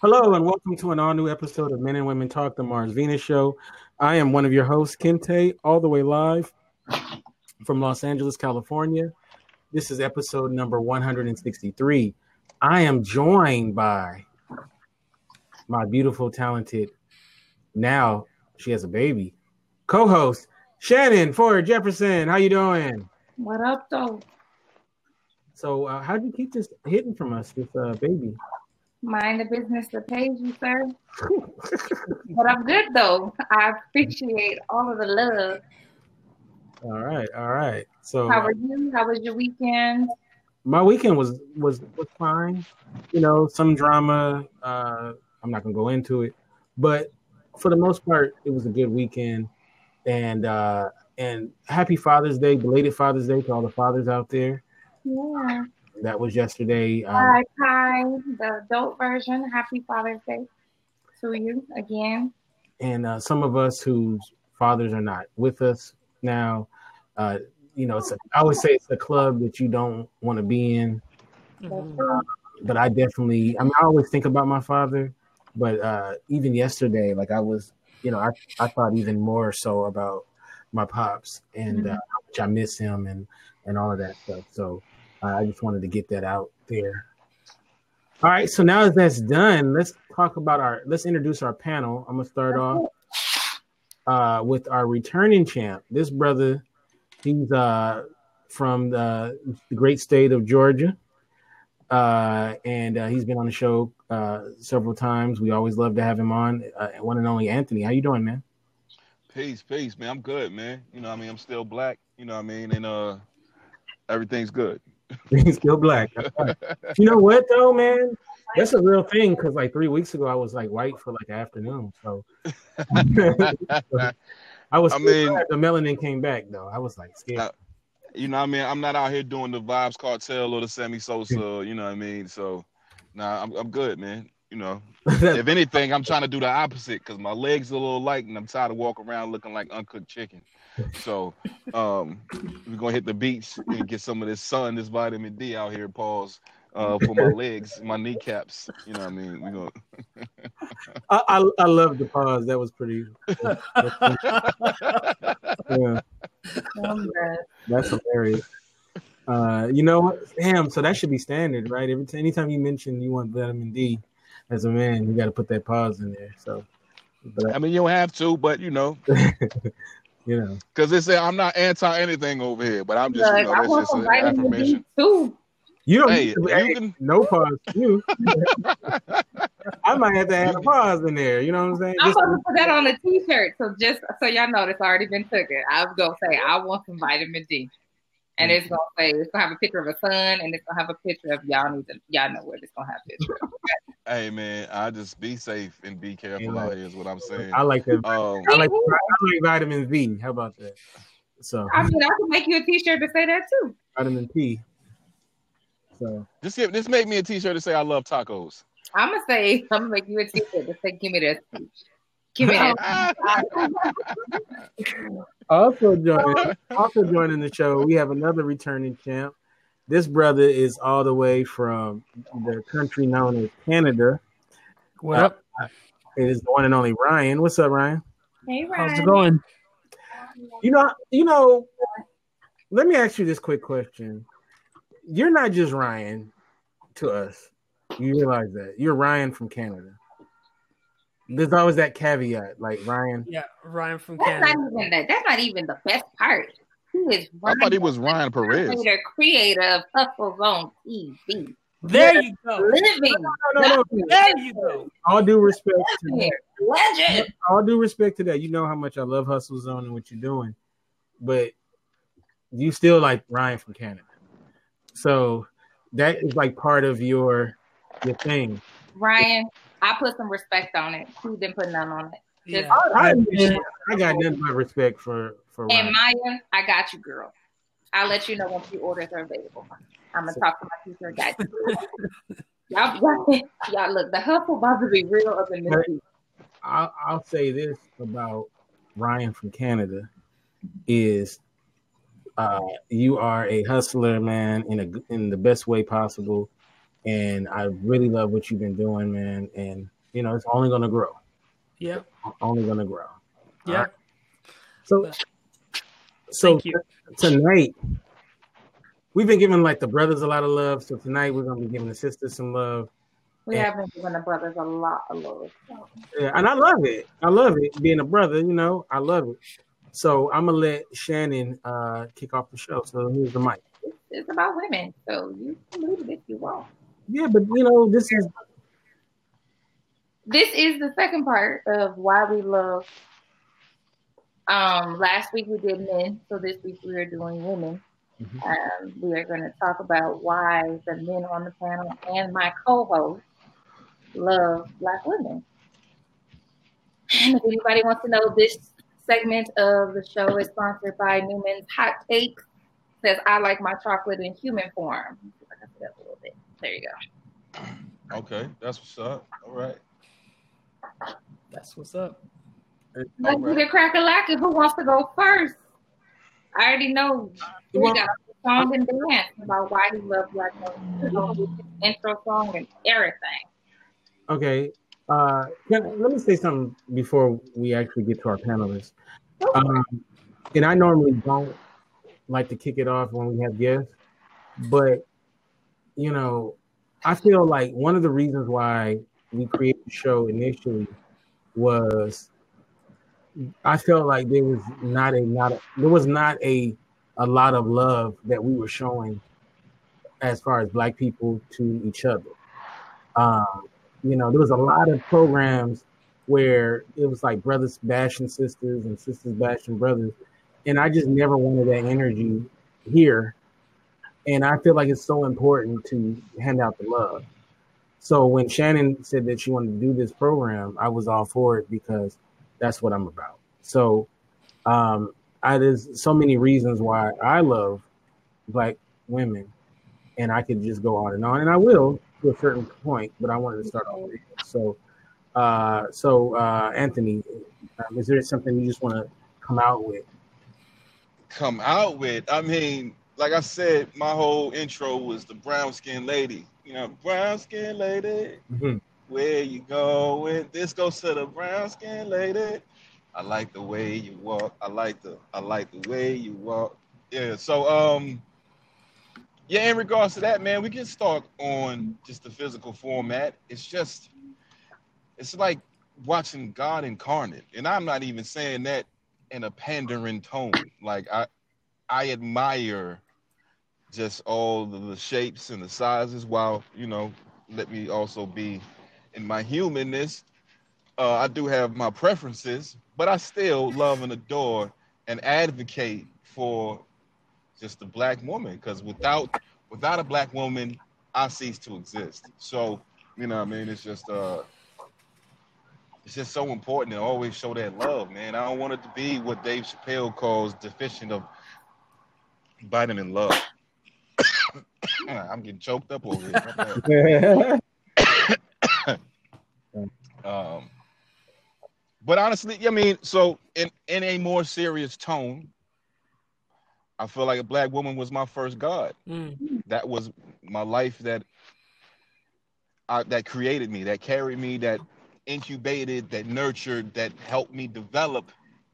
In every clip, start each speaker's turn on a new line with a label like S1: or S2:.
S1: Hello and welcome to an all new episode of Men and Women Talk, the Mars Venus Show. I am one of your hosts, Kente, all the way live from Los Angeles, California. This is episode number 163. I am joined by my beautiful, talented, now she has a baby, co-host Shannon Ford Jefferson. How you doing?
S2: What up, though?
S1: So, uh, how do you keep this hidden from us, this uh, baby?
S2: Mind the business that pays you, sir. but I'm good though. I appreciate all of the love.
S1: All right, all right. So,
S2: how are you? How was your weekend?
S1: My weekend was was was fine. You know, some drama. Uh, I'm not gonna go into it, but for the most part, it was a good weekend. And uh, and happy Father's Day, belated Father's Day to all the fathers out there.
S2: Yeah.
S1: That was yesterday. Um,
S2: Hi, Kai, the adult version. Happy Father's Day to you again.
S1: And uh, some of us whose fathers are not with us now, uh, you know, it's a, I would say it's a club that you don't want to be in. Mm-hmm. But I definitely, I mean, I always think about my father, but uh, even yesterday, like I was, you know, I, I thought even more so about my pops and mm-hmm. uh, how much I miss him and and all of that stuff. So I just wanted to get that out there. All right, so now that that's done, let's talk about our. Let's introduce our panel. I'm gonna start off uh, with our returning champ. This brother, he's uh, from the, the great state of Georgia, uh, and uh, he's been on the show uh, several times. We always love to have him on. Uh, one and only Anthony. How you doing, man?
S3: Peace, peace, man. I'm good, man. You know, I mean, I'm still black. You know, I mean, and uh, everything's good.
S1: He's still black. you know what though, man? That's a real thing because like three weeks ago I was like white for like afternoon. So I was. I mean, the melanin came back though. I was like scared. Uh,
S3: you know, what I mean, I'm not out here doing the Vybz Kartel or the Sammy Sosa. you know what I mean? So, nah, I'm I'm good, man. You know, if anything, I'm trying to do the opposite because my legs are a little light and I'm tired of walking around looking like uncooked chicken. So um, we're gonna hit the beach and get some of this sun, this vitamin D out here. Pause uh, for my legs, my kneecaps. You know what I mean? We gonna.
S1: I, I, I love the pause. That was pretty. yeah. That's hilarious. Uh, you know what? Damn. So that should be standard, right? Every t- anytime you mention you want vitamin D as a man, you got to put that pause in there. So.
S3: But, I mean, you don't have to, but you know,
S1: you know,
S3: because they say I'm not anti anything over here, but I'm just, you know, that's just an affirmation.
S2: Too.
S1: You don't hey, to, you can... no pause. You, I might have to add a pause in there. You know what I'm saying?
S2: I'm supposed to put that on a T-shirt, so just so y'all know, it's already been taken. I was gonna say I want some vitamin D, and it's gonna say it's gonna have a picture of a sun, and it's gonna have a picture of y'all need to y'all know what it's gonna have picture.
S3: Hey man, I just be safe and be careful out here is what I'm saying.
S1: I like that. Um, I like I like vitamin V. How about that? So
S2: I mean, I can make you a T-shirt to say that too.
S1: Vitamin P. So
S3: just give this make me a T-shirt to say I love tacos.
S2: I'm gonna say I'm gonna make you a T-shirt to say give me that. Give me
S1: also joining, also joining the show, we have another returning champ. This brother is all the way from the country known as Canada.
S4: What up?
S1: Uh, it is the one and only Ryan. What's up, Ryan?
S2: Hey, Ryan.
S4: How's it going?
S1: You know, you know. Let me ask you this quick question. You're not just Ryan to us. You realize that you're Ryan from Canada. There's always that caveat, like Ryan.
S4: Yeah, Ryan from
S2: that's
S4: Canada.
S2: Not even that. That's not even the best part. Who is
S3: Ryan? I thought he was Ryan Perez.
S2: Creator, creator of Hustle Zone TV.
S4: There you go.
S2: Living.
S1: No, no, no, no.
S4: There you go.
S1: All due respect to
S2: that. Legend.
S1: All due respect to that. You know how much I love Hustle Zone and what you're doing, but you still like Ryan from Canada. So that is like part of your your thing.
S2: Ryan, I put some respect on it. He didn't put none on it.
S1: Just, yeah. I, I, I, got nothing but respect for for.
S2: And Maya, I got you, girl. I'll let you know once the orders are available. I'm gonna talk to my teacher and got you. y'all, y'all, y'all, look, the hustle about to be real up in this.
S1: I'll, I'll say this about Ryan from Canada is uh, you are a hustler, man, in a in the best way possible. And I really love what you've been doing, man. And you know, it's only gonna grow.
S4: Yeah.
S1: Only gonna grow.
S4: Yeah.
S1: Alright. So, so
S4: Thank you.
S1: tonight we've been giving like the brothers a lot of love. So tonight we're gonna be giving the sisters some love.
S2: We
S1: Yeah.
S2: have been giving the brothers a lot of love.
S1: Yeah, and I love it. I love it being a brother. You know, I love it. So I'm gonna let Shannon uh, kick off the show. So here's the mic.
S2: It's about women, so you can leave it if you want.
S1: Yeah, but you know, this is
S2: This is the second part of why we love. Um, last week we did men, so this week we are doing women.
S1: Mhm.
S2: Um, we are going to talk about why the men on the panel and my co-host love black women. And if anybody wants to know, this segment of the show is sponsored by Newman's Hot Takes. Says I like my chocolate in human form. I put up a little bit. There you go.
S3: Okay, that's what's up. All right.
S4: That's what's up.
S2: Let's
S3: Alright.
S2: do the crack a lack. Who wants to go first? I already know. We got a song and dance about why he loves black women. Intro song and everything.
S1: okay. Uh, can, let me say something before we actually get to our panelists. Um, and I normally don't like to kick it off when we have guests, but you know, I feel like one of the reasons why we created the show initially was I felt like there was not a not a, there was not a a lot of love that we were showing as far as black people to each other. Um, you know, there was a lot of programs where it was like brothers bashing sisters and sisters bashing brothers, and I just never wanted that energy here. And I feel like it's so important to hand out the love. So when Shannon said that she wanted to do this program, I was all for it because that's what I'm about. So um, I, there's so many reasons why I love black women, and I could just go on and on, and I will to a certain point. But I wanted to start off there. So, uh, so uh, Anthony, um, is there something you just want to come out with?
S3: Come out with. I mean, like I said, my whole intro was the brown skin lady. You know, brown skin lady.
S1: Mhm.
S3: Where you going? This goes to the brown skin lady. I like the way you walk. I like the I like the way you walk. Yeah. So um yeah, in regards to that, man, we can start on just the physical format. It's just it's like watching God incarnate. And I'm not even saying that in a pandering tone. Like I I admire just all the, shapes and the sizes while, you know, let me also be in my humanness. Uh, I do have my preferences, but I still love and adore and advocate for just the black woman because without without a black woman, I cease to exist. So, you know, I mean, it's just uh, it's just so important to always show that love, man. I don't want it to be what Dave Chappelle calls deficient of vitamin love. I'm getting choked up over here. Um, but honestly, I mean, so in in a more serious tone, I feel like a black woman was my first God.
S4: Mm.
S3: That was my life that I, that created me, that carried me, that incubated, that nurtured, that helped me develop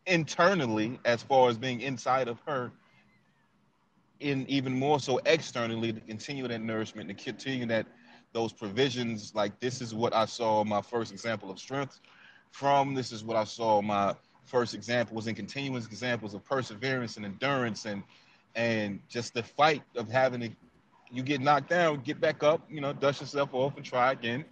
S3: internally as far as being inside of her in even more so externally to continue that nourishment to continue that those provisions. Like this is what i saw my first example of strength from. This is what i saw my first examples and continuous examples of perseverance and endurance and and just the fight of having to you get knocked down get back up you know dust yourself off and try again.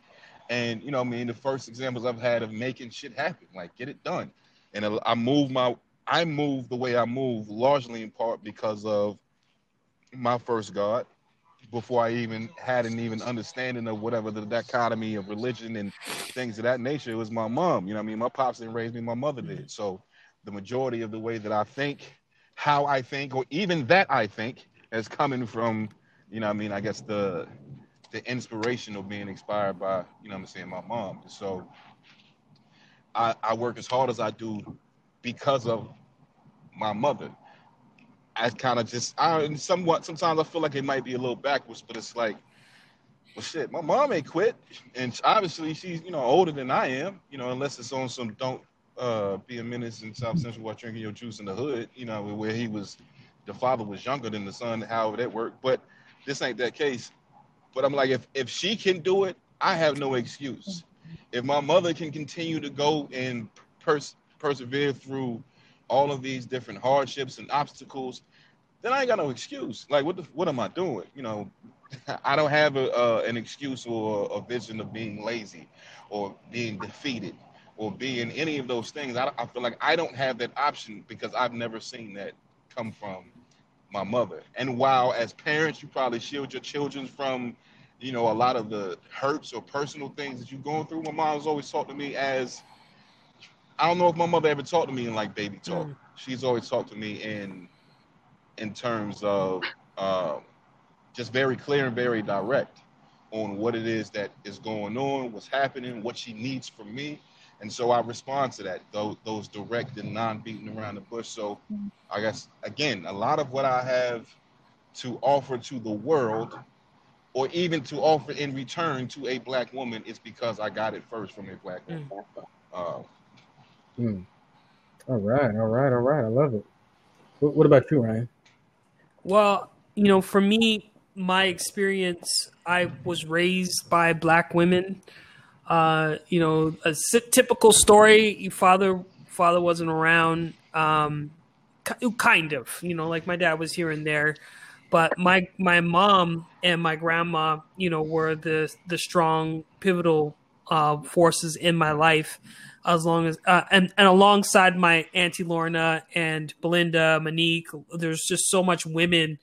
S3: And you know i mean the first examples i've had of making shit happen like get it done. And i move my i move the way i move largely in part because of my first God before I even had an even understanding of whatever the dichotomy of religion and things of that nature. It was my mom. You know I mean? My pops didn't raise me, my mother did. So the majority of the way that I think, how I think, or even that I think, is coming from, you know I mean, I guess the the inspiration of being inspired by, you know I'm saying, my mom. So I, I work as hard as I do because of my mother. I kind of just I somewhat sometimes I feel like it might be a little backwards, but it's like well, shit, my mom ain't quit, and obviously she's you know older than I am. You know, unless it's on some don't uh, be a menace in South Central while drinking your juice in the hood. You know, where he was, the father was younger than the son. However that worked, but this ain't that case. But I'm like, if if she can do it, I have no excuse. If my mother can continue to go and pers- persevere through all of these different hardships and obstacles, then I ain't got no excuse. Like, what the, what am I doing? You know, I don't have a, uh, an excuse or a vision of being lazy or being defeated or being any of those things. I, I feel like I don't have that option because I've never seen that come from my mother. And while as parents, you probably shield your children from, you know, a lot of the hurts or personal things that you're going through. My mom's always talked to me as, I don't know if my mother ever talked to me in like baby talk. Mm. She's always talked to me in, in terms of um, just very clear and very direct on what it is that is going on, what's happening, what she needs from me. And so I respond to that, those, those direct and non beating around the bush. So I guess, again, a lot of what I have to offer to the world or even to offer in return to a black woman is because I got it first from a black woman. Mm. Uh,
S1: mm. All right, all right, all right. I love it. What, what about you, Ryan?
S4: Well, you know, for me, my experience, I was raised by black women. Uh, you know, a typical story. Your father father wasn't around. Um, kind of, you know, like my dad was here and there, but my my mom and my grandma, you know, were the the strong pivotal uh, forces in my life. As long as uh, and and alongside my auntie Lorna and Belinda, Monique, there's just so much women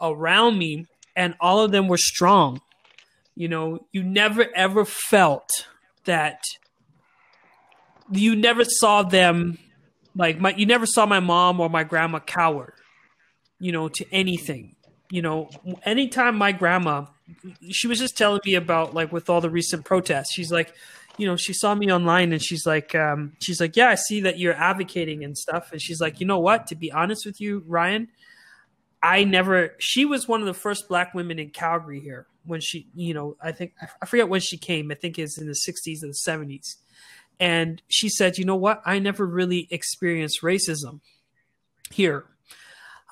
S4: around me and all of them were strong. You know, you never ever felt that you never saw them like my you never saw my mom or my grandma cower, you know, to anything. You know, anytime my grandma she was just telling me about like with all the recent protests, she's like, you know, she saw me online and she's like, um, she's like, yeah, I see that you're advocating and stuff. And she's like, you know what? To be honest with you, Ryan, I never. She was one of the first black women in Calgary here when she, you know, I think I forget when she came. I think it's in the '60s or the '70s, and she said, "You know what? I never really experienced racism here."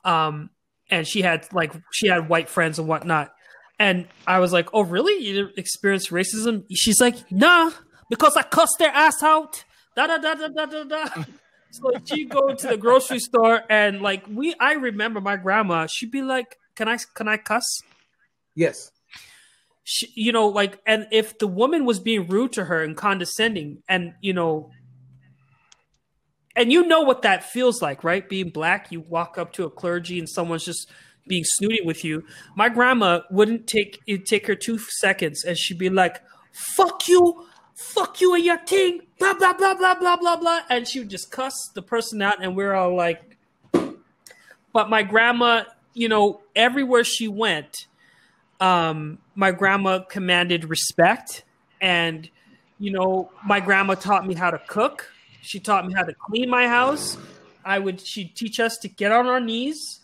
S4: Um, and she had like she had white friends and whatnot, and I was like, "Oh, really? You didn't experience racism?" She's like, "Nah, because I cussed their ass out." Da da da da da da da. So she go to the grocery store and like we I remember my grandma, she'd be like, Can I can I cuss?
S1: Yes.
S4: She, you know, like and if the woman was being rude to her and condescending and you know and you know what that feels like, right? Being black, you walk up to a clergy and someone's just being snooty with you. My grandma wouldn't take it take her two seconds and she'd be like, "Fuck you! fuck you and your thing, blah, blah, blah, blah, blah, blah, blah. And she would just cuss the person out, and we're all like, but my grandma, you know, everywhere she went, um, my grandma commanded respect. And, you know, my grandma taught me how to cook. She taught me how to clean my house. I would, she'd teach us to get on our knees,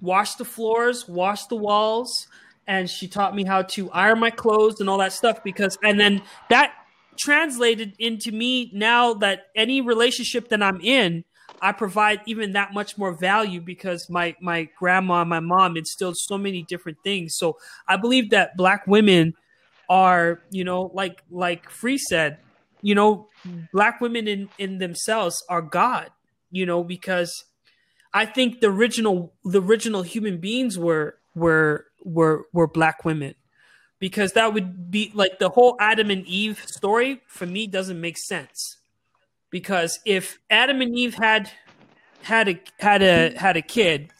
S4: wash the floors, wash the walls and she taught me how to iron my clothes and all that stuff because and then that translated into me now that any relationship that I'm in I provide even that much more value because my my grandma and my mom instilled so many different things so I believe that black women are you know like like free said you know black women in in themselves are god you know because I think the original the original human beings were were were were black women. Because that would be like the whole Adam and Eve story for me doesn't make sense. Because if Adam and Eve had had a had a had a kid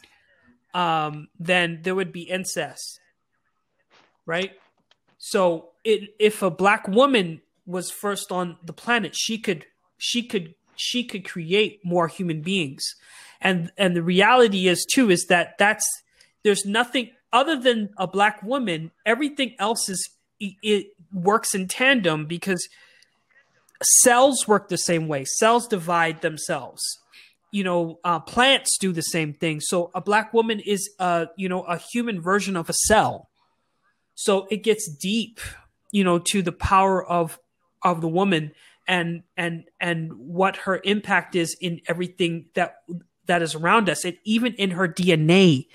S4: um then there would be incest right? So it if a black woman was first on the planet she could she could she could create more human beings and and the reality is too is that that's there's nothing other than a black woman, everything else is it works in tandem because cells work the same way. Cells divide themselves. You know, uh, plants do the same thing. So a black woman is, a you know, a human version of a cell. So it gets deep, you know, to the power of of the woman and and and what her impact is in everything that that is around us. And even in her DNA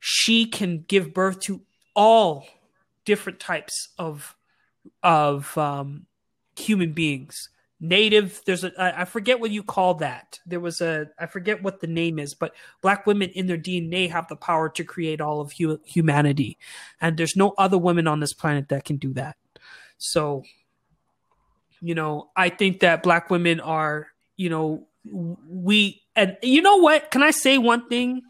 S4: she can give birth to all different types of of um, human beings. Native there's a i forget what you call that. There was a i forget what the name is but black women in their dna have the power to create all of hu- humanity. And there's no other women on this planet that can do that. So you know i think that black women are you know we and you know what? Can i say one thing?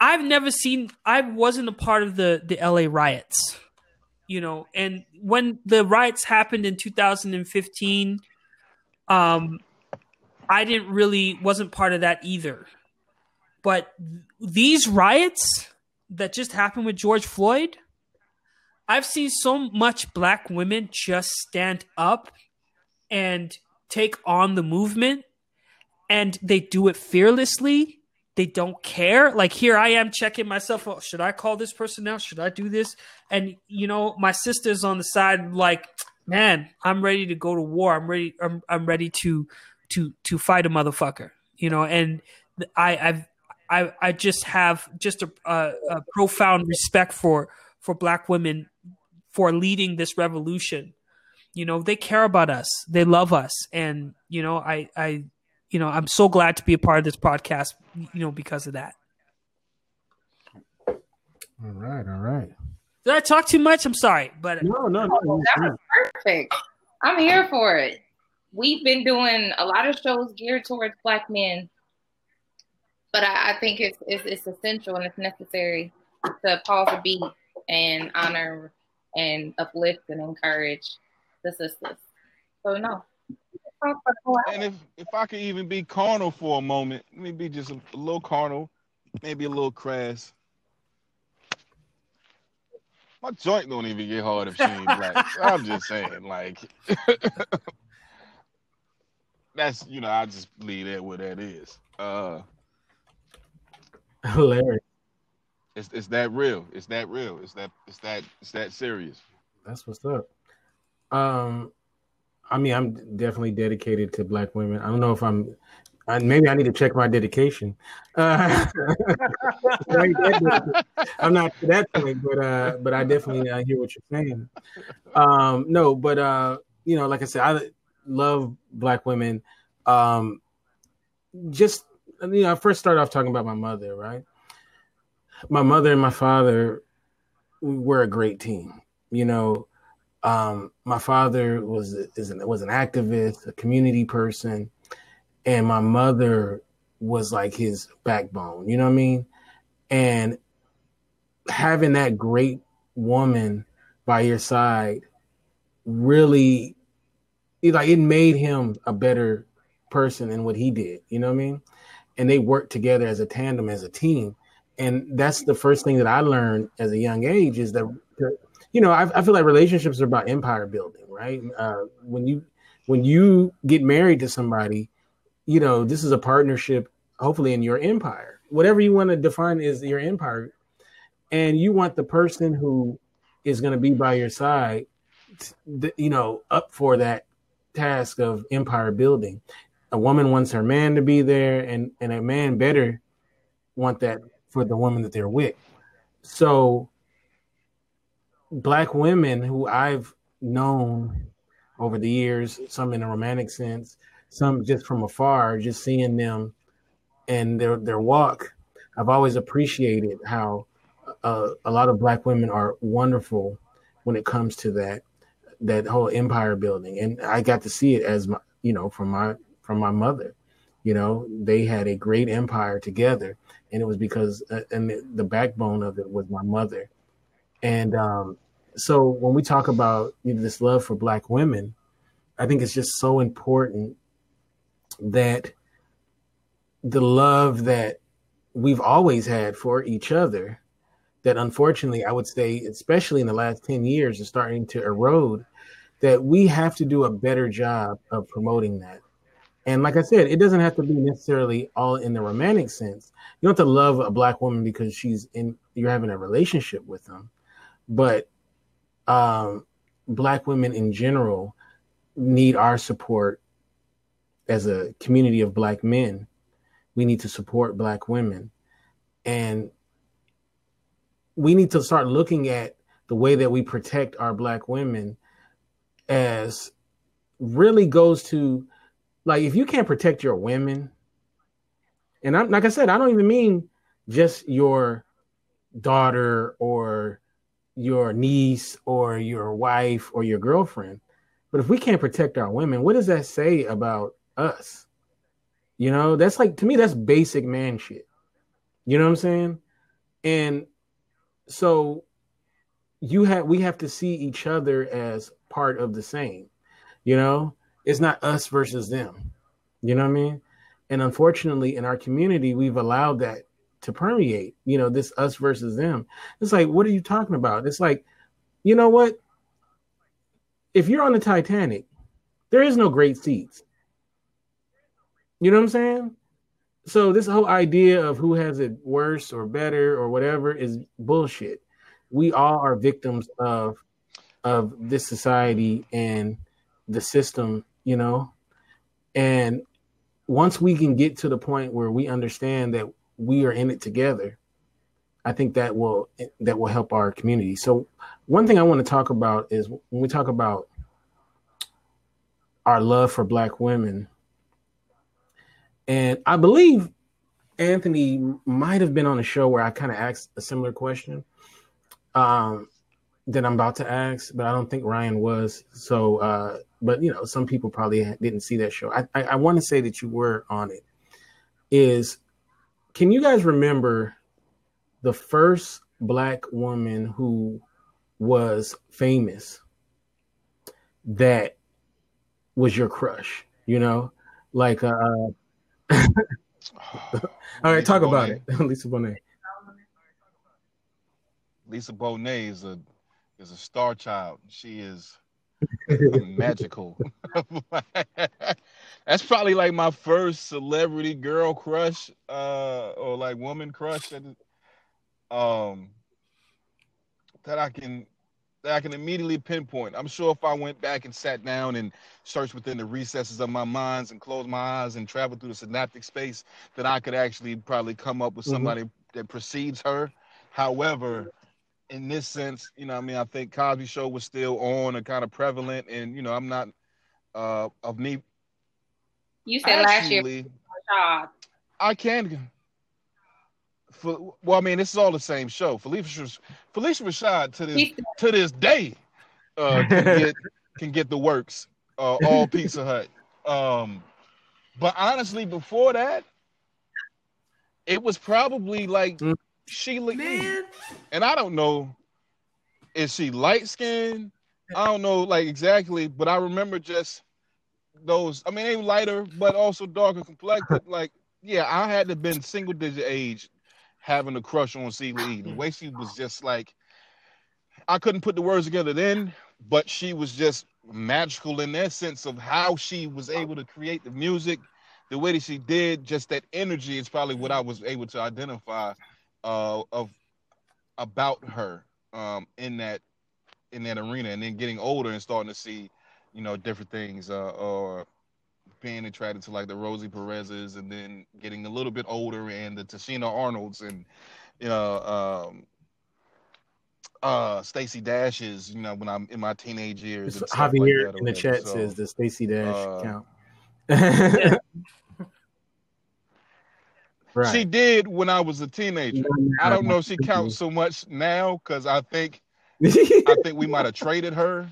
S4: I've never seen i wasn't a part of the the la riots you know and when the riots happened in 2015 um i didn't really wasn't part of that either. But these riots that just happened with george floyd i've seen so much black women just stand up and take on the movement and they do it fearlessly they don't care. Like here I am checking myself. Should I call this person now? Should I do this? And you know, my sister's on the side, like, man, I'm ready to go to war. I'm ready. I'm, I'm ready to to to fight a motherfucker. You know, and I I've I I just have just a, a, a profound respect for for black women for leading this revolution. You know, they care about us. They love us, and you know, I I you know, I'm so glad to be a part of this podcast, you know, because of that.
S1: All right, all right.
S4: Did I talk too much? I'm sorry, but
S1: no, no, no.
S2: That was perfect. I'm here for it. We've been doing a lot of shows geared towards Black men, but I, I think it's, it's, it's essential and it's necessary to pause a beat and honor and uplift and encourage the sisters. So no,
S3: and if if I could even be carnal for a moment, maybe just a, a little carnal, maybe a little crass. My joint don't even get hard if she ain't black. I'm just saying, like that's you know, I just leave that where that is. Uh
S1: hilarious.
S3: It's it's that real. It's that real. It's that it's that it's that serious.
S1: That's what's up. Um I mean, I'm definitely dedicated to Black women. I don't know if I'm. I, maybe I need to check my dedication. Uh, I'm not to that point, but uh, but I definitely uh, hear what you're saying. Um, no, but uh, you know, like I said, I love Black women. Um, just you know, I first started off talking about my mother, right? My mother and my father were a great team. You know, um, my father was an, was an activist, a community person, and my mother was like his backbone. You know what I mean? And having that great woman by your side really, like, it made him a better person than what he did. You know what I mean? And they worked together as a tandem, as a team. And that's the first thing that I learned as a young age is that you know, I, I feel like relationships are about empire building, right? Uh, when you when you get married to somebody, you know, this is a partnership, hopefully in your empire. Whatever you want to define is your empire, and you want the person who is going to be by your side, you know, up for that task of empire building. A woman wants her man to be there, and and a man better want that for the woman that they're with. So black women who I've known over the years, some in a romantic sense, some just from afar, just seeing them and their their walk. I've always appreciated how uh, a lot of black women are wonderful when it comes to that that whole empire building, and I got to see it as my you know from my from my mother. You know, they had a great empire together, and it was because uh, and the, backbone of it was my mother and um, so when we talk about you know, this love for black women, I think it's just so important that the love that we've always had for each other that unfortunately I would say, especially in the last 10 years, is starting to erode, that we have to do a better job of promoting that. And like I said, it doesn't have to be necessarily all in the romantic sense. You don't have to love a black woman because she's in you're having a relationship with them. But um, black women in general need our support as a community of black men. We need to support black women. And we need to start looking at the way that we protect our black women as really goes to like if you can't protect your women and I'm like I said, I don't even mean just your daughter or your niece or your wife or your girlfriend. But if we can't protect our women, what does that say about us? You know, that's like to me, that's basic man shit. You know what I'm saying? And so you have we have to see each other as part of the same. You know, it's not us versus them. You know what I mean? And unfortunately, in our community, we've allowed that to permeate. You know, this us versus them. It's like, what are you talking about? It's like, you know what? If you're on the Titanic, there is no great seats. You know what I'm saying? So this whole idea of who has it worse or better or whatever is bullshit. We all are victims of of this society and the system, you know. And once we can get to the point where we understand that we are in it together, I think that will that will help our community. So one thing I want to talk about is when we talk about our love for black women. And I believe Anthony might have been on a show where I kind of asked a similar question um, that I'm about to ask, but I don't think Ryan was. So, uh, but you know, some people probably didn't see that show. I, I, I want to say that you were on it. Is can you guys remember the first black woman who was famous that was your crush? You know, like uh, all right, talk about it, Lisa Bonet.
S3: Lisa Bonet is a is a star child. She is magical. That's probably like my first celebrity girl crush, uh, or like woman crush. that, Um, that I can that I can immediately pinpoint. I'm sure if I went back and sat down and searched within the recesses of my minds and closed my eyes and traveled through the synaptic space, that I could actually probably come up with mm-hmm. somebody mm-hmm. that precedes her. However, in this sense, you know, I mean, I think Cosby Show was still on and kind of prevalent, and you know, I'm not uh of me.
S2: You said actually, last year.
S3: I can. For, well, I mean, this is all the same show. Felicia, Phylicia Rashad to this to this day uh, can get can get the works. Uh, all Pizza Hut. Um, but honestly, before that, it was probably like mm. Sheila Man. And I don't know, is she light skinned? I don't know, like exactly, but I remember just those. I mean, they lighter, but also darker complected. like, yeah, I had to been single digit age having a crush on Sheila E. The way she was just like, I couldn't put the words together then, but she was just magical in that sense of how she was able to create the music, the way that she did, just that energy is probably what I was able to identify uh, of about her um, in that in that arena, and then getting older and starting to see, you know, different things, uh, or being attracted to like the Rosie Perez's, and then getting a little bit older and the Tichina Arnold's, and you know, um, uh, Stacey Dashes. You know, when I'm in my teenage years.
S1: Javier like in the chat so, says the Stacey Dash uh, account.
S3: Right. She did when I was a teenager. I don't know if she counts so much now because I think I think we might have traded her.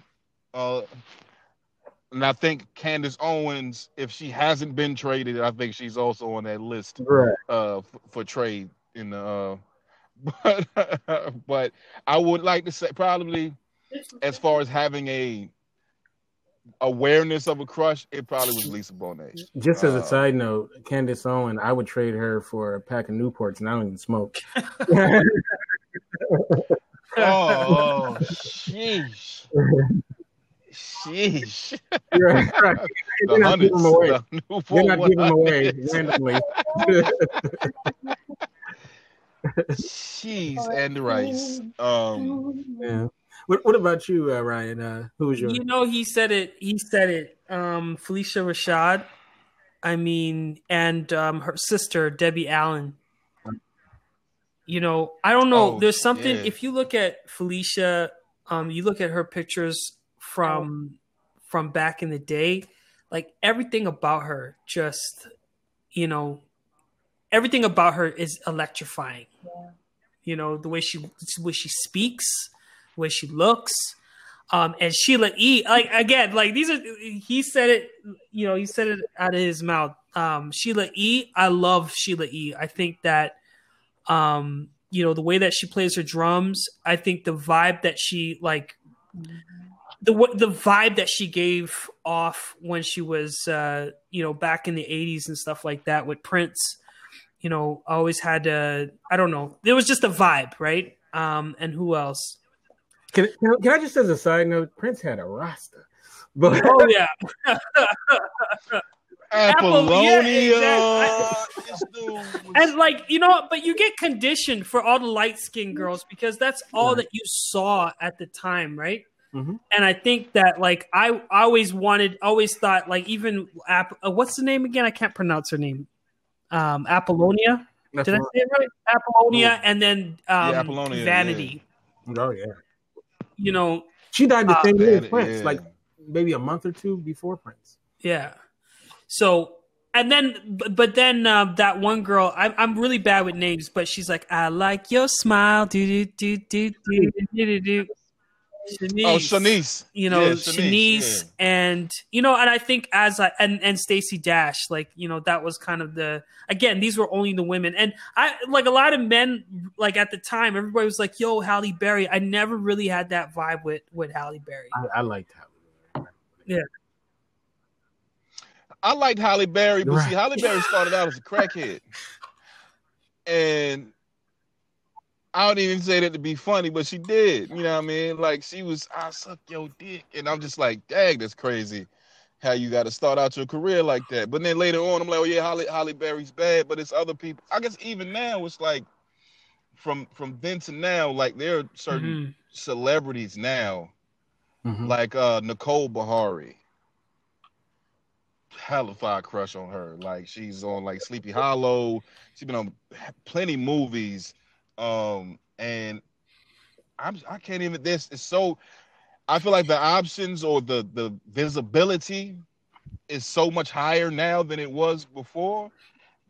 S3: Uh, and I think Candace Owens, if she hasn't been traded, I think she's also on that list
S1: right.
S3: uh, f- for trade in the. Uh, but but I would like to say probably as far as having a awareness of a crush, it probably was Lisa Bonet.
S1: Just as a uh, side note, Candace Owen, I would trade her for a pack of Newports, and I don't even smoke.
S3: oh, sheesh. Sheesh.
S1: You're, right. You're not giving them away.
S3: hundreds, the new
S1: You're not giving them away randomly.
S3: cheese and rice. Um,
S1: yeah. What, what about you, uh, Ryan? Uh, who was your?
S4: You know, he said it. He said it. Um, Phylicia Rashad. I mean, and um, her sister Debbie Allen. You know, I don't know.
S3: Oh,
S4: There's something.
S3: yeah.
S4: If you look at Phylicia, um, you look at her pictures from from back in the day. Like everything about her, just you know, everything about her is electrifying. You know, the way she the way she speaks, way she looks. Um, and Sheila E. Like again, like these are he said it, you know, he said it out of his mouth. Um, Sheila E. I love Sheila E. I think that, um, you know, the way that she plays her drums. I think the vibe that she like, the the vibe that she gave off when she was, uh, you know, back in the '80s and stuff like that with Prince. You know, always had to. I don't know. There was just a vibe, right? Um, and who else?
S1: Can, can, I- can I just, as a side note, Prince had a roster, but
S4: Oh yeah.
S3: Apollonia.
S4: yeah,
S3: This
S4: And like you know, but you get conditioned for all the light skinned girls because that's all
S1: Right.
S4: that you saw at the time, right?
S1: Mhm.
S4: And I think that like I I always wanted, always thought like even App, uh, what's the name again? I can't pronounce her name. Um, Apollonia.
S1: that's
S4: Did I say it right? Apollonia, and then um,
S3: Yeah, Apollonia,
S4: Vanity.
S1: oh yeah,
S4: You know,
S1: she died the
S4: Uh,
S1: same year as
S3: Man,
S1: Prince,
S3: yeah.
S1: like maybe a month or two before Prince.
S4: Yeah. So and then but, but then uh, that one girl I'm I'm really bad with names, but she's like I like your smile. Do do do do do do do do. Shanice.
S3: oh, Shanice.
S4: You know,
S3: Yeah,
S4: Shanice,
S3: yeah.
S4: and you know, and I think as I and and Stacey Dash, like you know, that was kind of the again. These were only the women, and I like a lot of men. Like at the time, everybody was like, "Yo, Halle Berry." I never really had that vibe with with Halle Berry.
S1: I, I liked Halle. Yeah.
S3: I liked Halle Berry, but see, Halle Berry started out as a crackhead, and I don't even say that to be funny, but she did. You know what I mean? Like she was, I suck your dick, and I'm just like, dang, that's crazy. How you got to start out your career like that? But then later on, I'm like, oh yeah, Holly Halle Berry's bad, but it's other people. I guess even now, it's like from from then to now, like there are certain
S4: Mhm.
S3: celebrities now
S1: Mhm.
S3: like uh Nicole Beharie. Hella fire crush on her. Like she's on like Sleepy Hollow. She's been on plenty movies. Um and I'm I can't even this is so I feel like the options or the the visibility is so much higher now than it was before.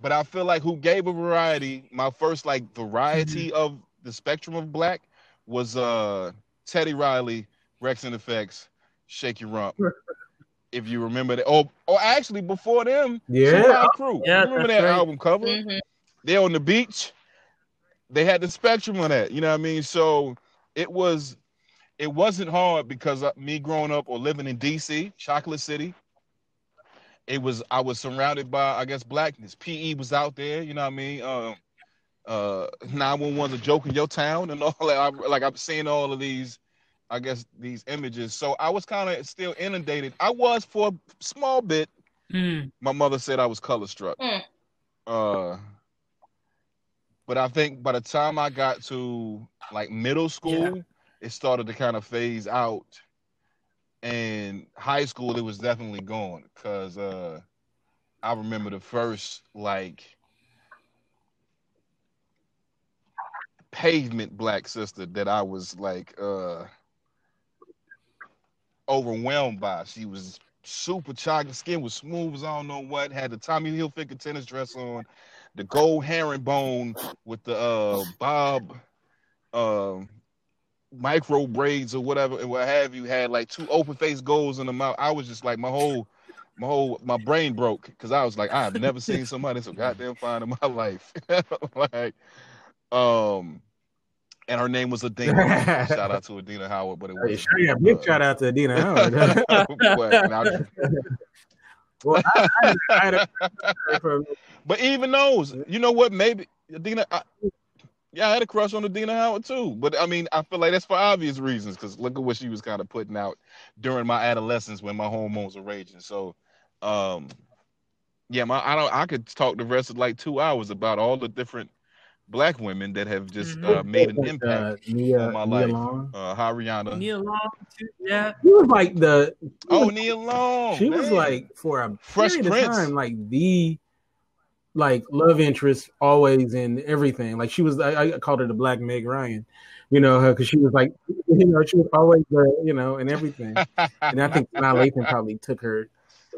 S3: But I feel like who gave a variety, my first like variety of the spectrum of black was uh Teddy Riley, Wreckx-N-Effect, Shake Your Rump. if you remember that. Oh, oh, actually, before them,
S1: Yeah.
S3: Crew.
S4: Yeah,
S3: You remember that
S4: right.
S3: album cover?
S2: Mhm.
S3: They're on the beach. They had the spectrum on that. You know what I mean? So it was, it wasn't hard because uh, me growing up or living in DC, Chocolate City. It was I was surrounded by I guess blackness. PE was out there. You know what I mean? Um, uh, 911's a joke in your town and all that. I, like I'm seeing all of these, I guess these images. So I was kind of still inundated. I was for a small bit.
S4: Mm.
S3: My mother said I was color struck.
S2: Mm.
S3: Uh, but I think by the time I got to like middle school, it started to kind of phase out. And high school, it was definitely gone because uh, I remember the first like pavement black sister that I was like uh, overwhelmed by. She was super chocolate skin was smooth as I don't know what. Had the Tommy Hilfiger tennis dress on, the gold herringbone with the uh bob um micro braids or whatever and what have you. Had like two open faced goals in the mouth. I was just like my whole my whole my brain broke because I was like I have never seen somebody so goddamn fine in my life. like um. And her name was Adina. Shout out to Adina Howard, but it
S1: Hey,
S3: was
S1: sure, yeah, big shout out to Adina Howard.
S3: but,
S1: well, I, I, I had a,
S3: but even those, you know what? Maybe Adina, I, Yeah, I had a crush on Adina Howard too, but I mean, I feel like that's for obvious reasons because look at what she was kind of putting out during my adolescence when my hormones were raging. So, um, yeah, my I don't I could talk the rest of like two hours about all the different black women that have just mm-hmm. uh, made an impact uh, Nia, on my Nia life. Long. Uh, Haryana.
S4: Nia Long, too. yeah.
S1: She was like the
S3: oh Nia Long.
S1: She man. was like for a fresh period of time like the like love interest always in everything. Like she was, I, I called her the Black Meg Ryan, you know, her because she was like, you know, she was always the, you know, and everything. and I think Sanaa Lathan probably took her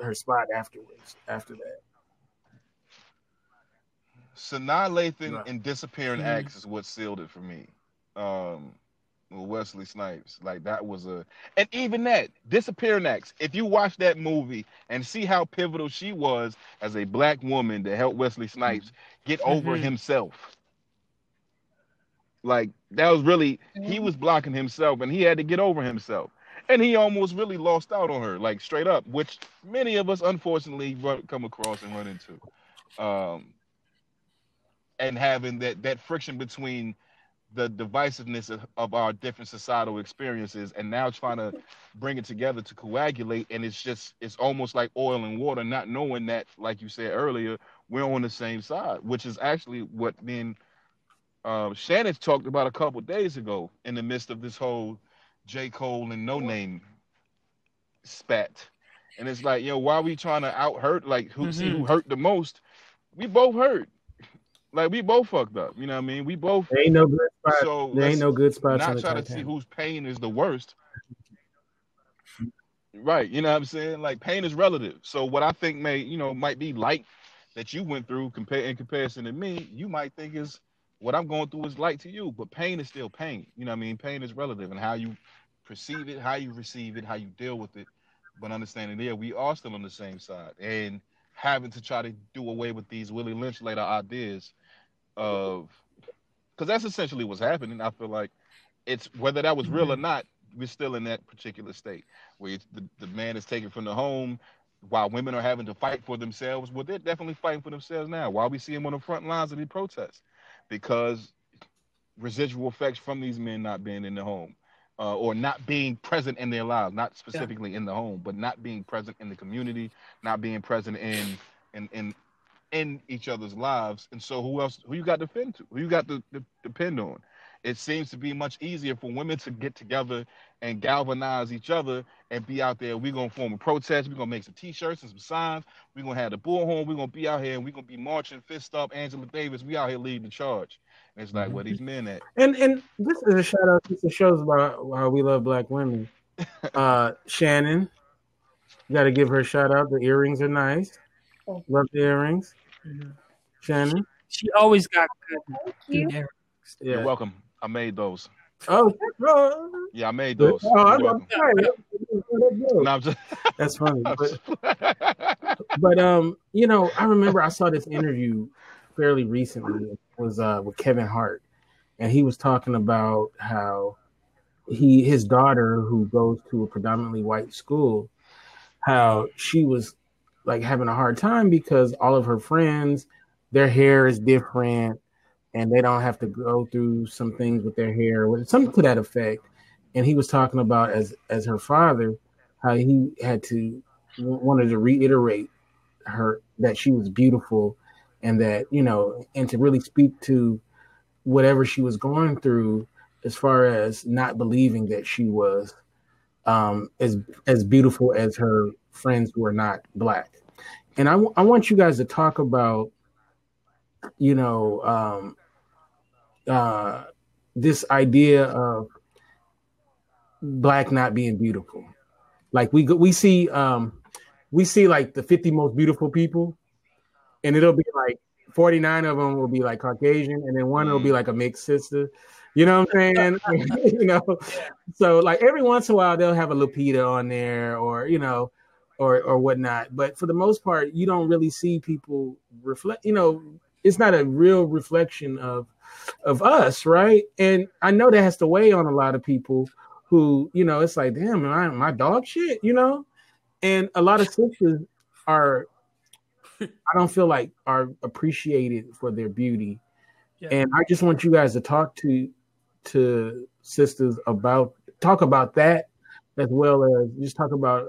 S1: her spot afterwards. After that,
S3: Sanaa Lathan right. and Disappearing mm-hmm. Acts is what sealed it for me. Um, Wesley Snipes. Like that was a, and even that disappearing acts. If you watch that movie and see how pivotal she was as a black woman to help Wesley Snipes get over mm-hmm. himself. Like that was really he was blocking himself and he had to get over himself. And he almost really lost out on her, like straight up, which many of us unfortunately run, come across and run into. Um, and having that that friction between the divisiveness of, of, our different societal experiences and now trying to bring it together to coagulate. And it's just it's almost like oil and water not knowing that like you said earlier we're on the same side which is actually what then uh, shannon talked about a couple days ago in the midst of this whole j. Cole and Noname spat. And it's like yo why are we trying to out hurt? Like who mm-hmm. see who hurt the most? We both hurt like we both fucked up. You know what I mean? We both
S1: there ain't no good spot. So there ain't no good spots.
S3: Not try to see whose pain is the worst. Right. You know what I'm saying? Like pain is relative. So what I think may, you know, might be light that you went through compare in comparison to me, you might think is what I'm going through is light to you, but pain is still pain. You know what I mean? Pain is relative and how you perceive it, how you receive it, how you deal with it. But understanding there, we are still on the same side. And having to try to do away with these Willie Lynch letter ideas of because that's essentially what's happening. I feel like it's whether that was real or mm-hmm. not, we're still in that particular state where the, the man is taken from the home while women are having to fight for themselves. Well, they're definitely fighting for themselves now. While we see them on the front lines of the protests? Because residual effects from these men not being in the home. Uh, or not being present in their lives, not specifically yeah. in the home, but not being present in the community, not being present in in in in each other's lives. And so who else who you got to defend to? Who you got to, to depend on? It seems to be much easier for women to get together and galvanize each other and be out there. We're gonna form a protest, we're gonna make some t-shirts and some signs, we're gonna have the bullhorn, we're gonna be out here and we're gonna be marching, fist up, Angela Davis, we out here leading the charge. And it's like mm-hmm. where these men at.
S1: And and this is a shout out to the shows about how we love black women. uh Shannon, you gotta give her a shout out. The earrings are nice. Love the earrings. Mm-hmm. Shannon.
S4: She always got good.
S3: You. Yeah. You're welcome. I made those.
S1: Oh,
S3: yeah, I made those. Oh, I'm, I'm sorry.
S1: no, I'm just... That's funny. But, but um, you know, I remember I saw this interview fairly recently. It was uh with Kevin Hart, and he was talking about how he his daughter who goes to a predominantly white school, how she was like having a hard time because all of her friends, their hair is different and they don't have to go through some things with their hair, something to that effect. And he was talking about as as her father, how he had to wanted to reiterate her that she was beautiful and that, you know, and to really speak to whatever she was going through as far as not believing that she was um, as as beautiful as her friends who are not black. And I, w- I want you guys to talk about, you know, um, uh, this idea of black not being beautiful. Like we go, we see um, we see like the 50 most beautiful people, and it'll be like 49 of them will be like Caucasian, and then one will be mm. like a mixed sister. You know what I'm saying? you know, so like every once in a while they'll have a Lupita on there, or you know, or or whatnot. But for the most part, you don't really see people reflect. You know, it's not a real reflection of of us, right? And I know that has to weigh on a lot of people who, you know, it's like, damn, my, my dog shit, you know. And a lot of sisters are, I don't feel like are appreciated for their beauty Yeah. And I just want you guys to talk to to sisters about talk about that as well as just talk about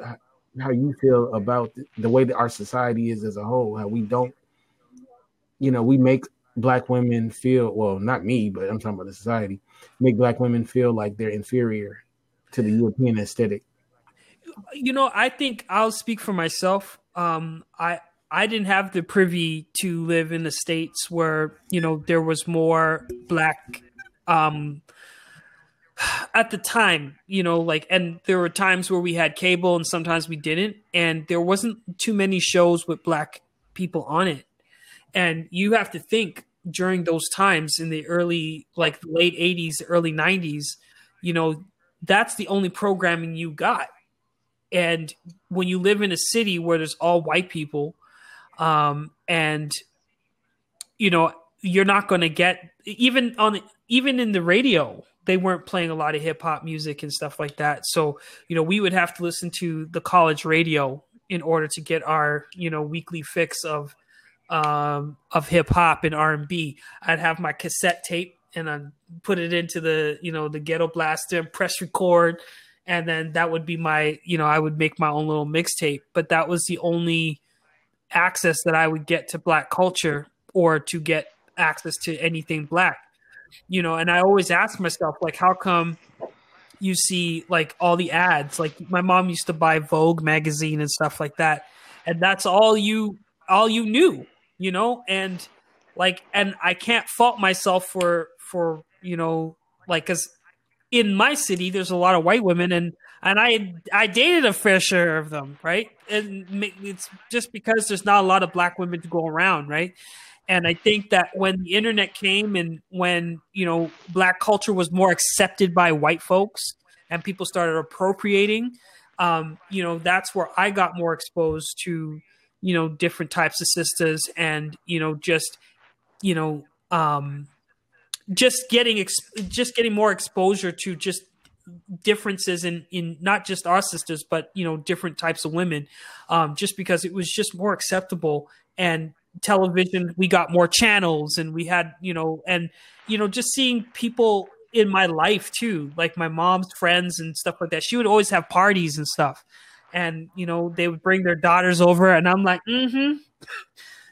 S1: how you feel about the way that our society is as a whole. How we don't, you know, we make black women feel well, not me, but I'm talking about the society, make black women feel like they're inferior to the European aesthetic.
S4: You know, I think I'll speak for myself. Um, I I didn't have the privy to live in the states where you know there was more black um at the time, you know, like, and there were times where we had cable and sometimes we didn't, and there wasn't too many shows with black people on it. And you have to think during those times in the early, like late 80s, early 90s, you know, that's the only programming you got. And when you live in a city where there's all white people, um, and, you know, you're not going to get even on even in the radio they weren't playing a lot of hip hop music and stuff like that. So, you know, we would have to listen to the college radio in order to get our, you know, weekly fix of um of hip hop and R&B. I'd have my cassette tape and I'd put it into the, you know, the ghetto blaster, and press record, and then that would be my, you know, I would make my own little mixtape, but that was the only access that I would get to black culture or to get access to anything black you know, and I always ask myself, like, how come you see like all the ads? Like, my mom used to buy Vogue magazine and stuff like that, and that's all you all you knew, you know, and like, and I can't fault myself for for you know, like, because in my city there's a lot of white women and and I I dated a fair share of them, right? And it's just because there's not a lot of black women to go around, right? And I think that when the internet came and when, you know, black culture was more accepted by white folks and people started appropriating, um, you know, that's where I got more exposed to, you know, different types of sisters and, you know, just, you know, um, just getting ex- just getting more exposure to just differences in in not just our sisters but you know different types of women um, just because it was just more acceptable and television we got more channels and we had you know and you know just seeing people in my life too like my mom's friends and stuff like that. She would always have parties and stuff. And you know they would bring their daughters over and i'm like mm-hmm.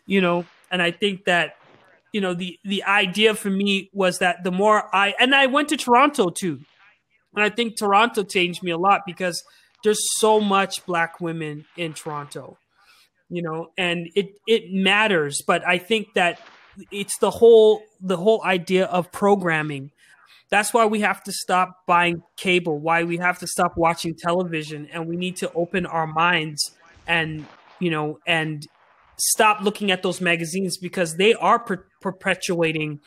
S4: You know and i think that you know the the idea for me was that the more i and i went to toronto too. And i think toronto changed me a lot because there's so much black women in toronto you know, and it it matters. But I think that it's the whole the whole idea of programming. That's why we have to stop buying cable. Why we have to stop watching television, and we need to open our minds and you know and stop looking at those magazines because they are per- perpetuating